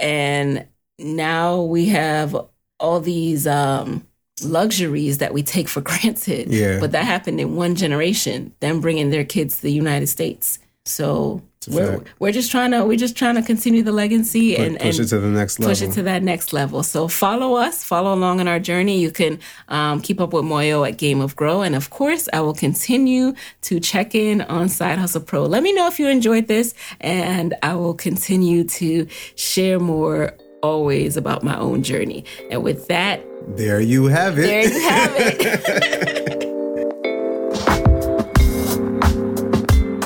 and now we have all these um luxuries that we take for granted. Yeah. But that happened in one generation, them bringing their kids to the United States. So we're, we're just trying to we're just trying to continue the legacy and, push and it to the next level. push it to that next level. So follow us, follow along on our journey. You can um, keep up with Muoyo at Game of Grow, and of course, I will continue to check in on Side Hustle Pro. Let me know if you enjoyed this, and I will continue to share more always about my own journey. And with that, there you have it. there you have it.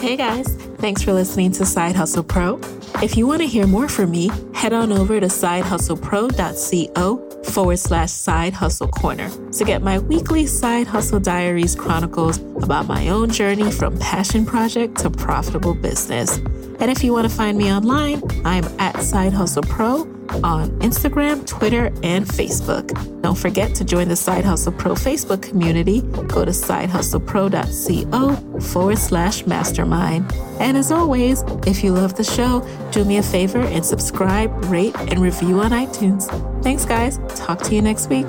Hey guys, thanks for listening to Side Hustle Pro. If you want to hear more from me, head on over to sidehustlepro.co forward slash side hustle corner to get my weekly side hustle diaries chronicles about my own journey from passion project to profitable business. And if you want to find me online, I'm at Side Hustle Pro on Instagram, Twitter, and Facebook. Don't forget to join the Side Hustle Pro Facebook community. Go to sidehustlepro.co forward slash mastermind. And as always, if you love the show, do me a favor and subscribe, rate, and review on iTunes. Thanks, guys. Talk to you next week.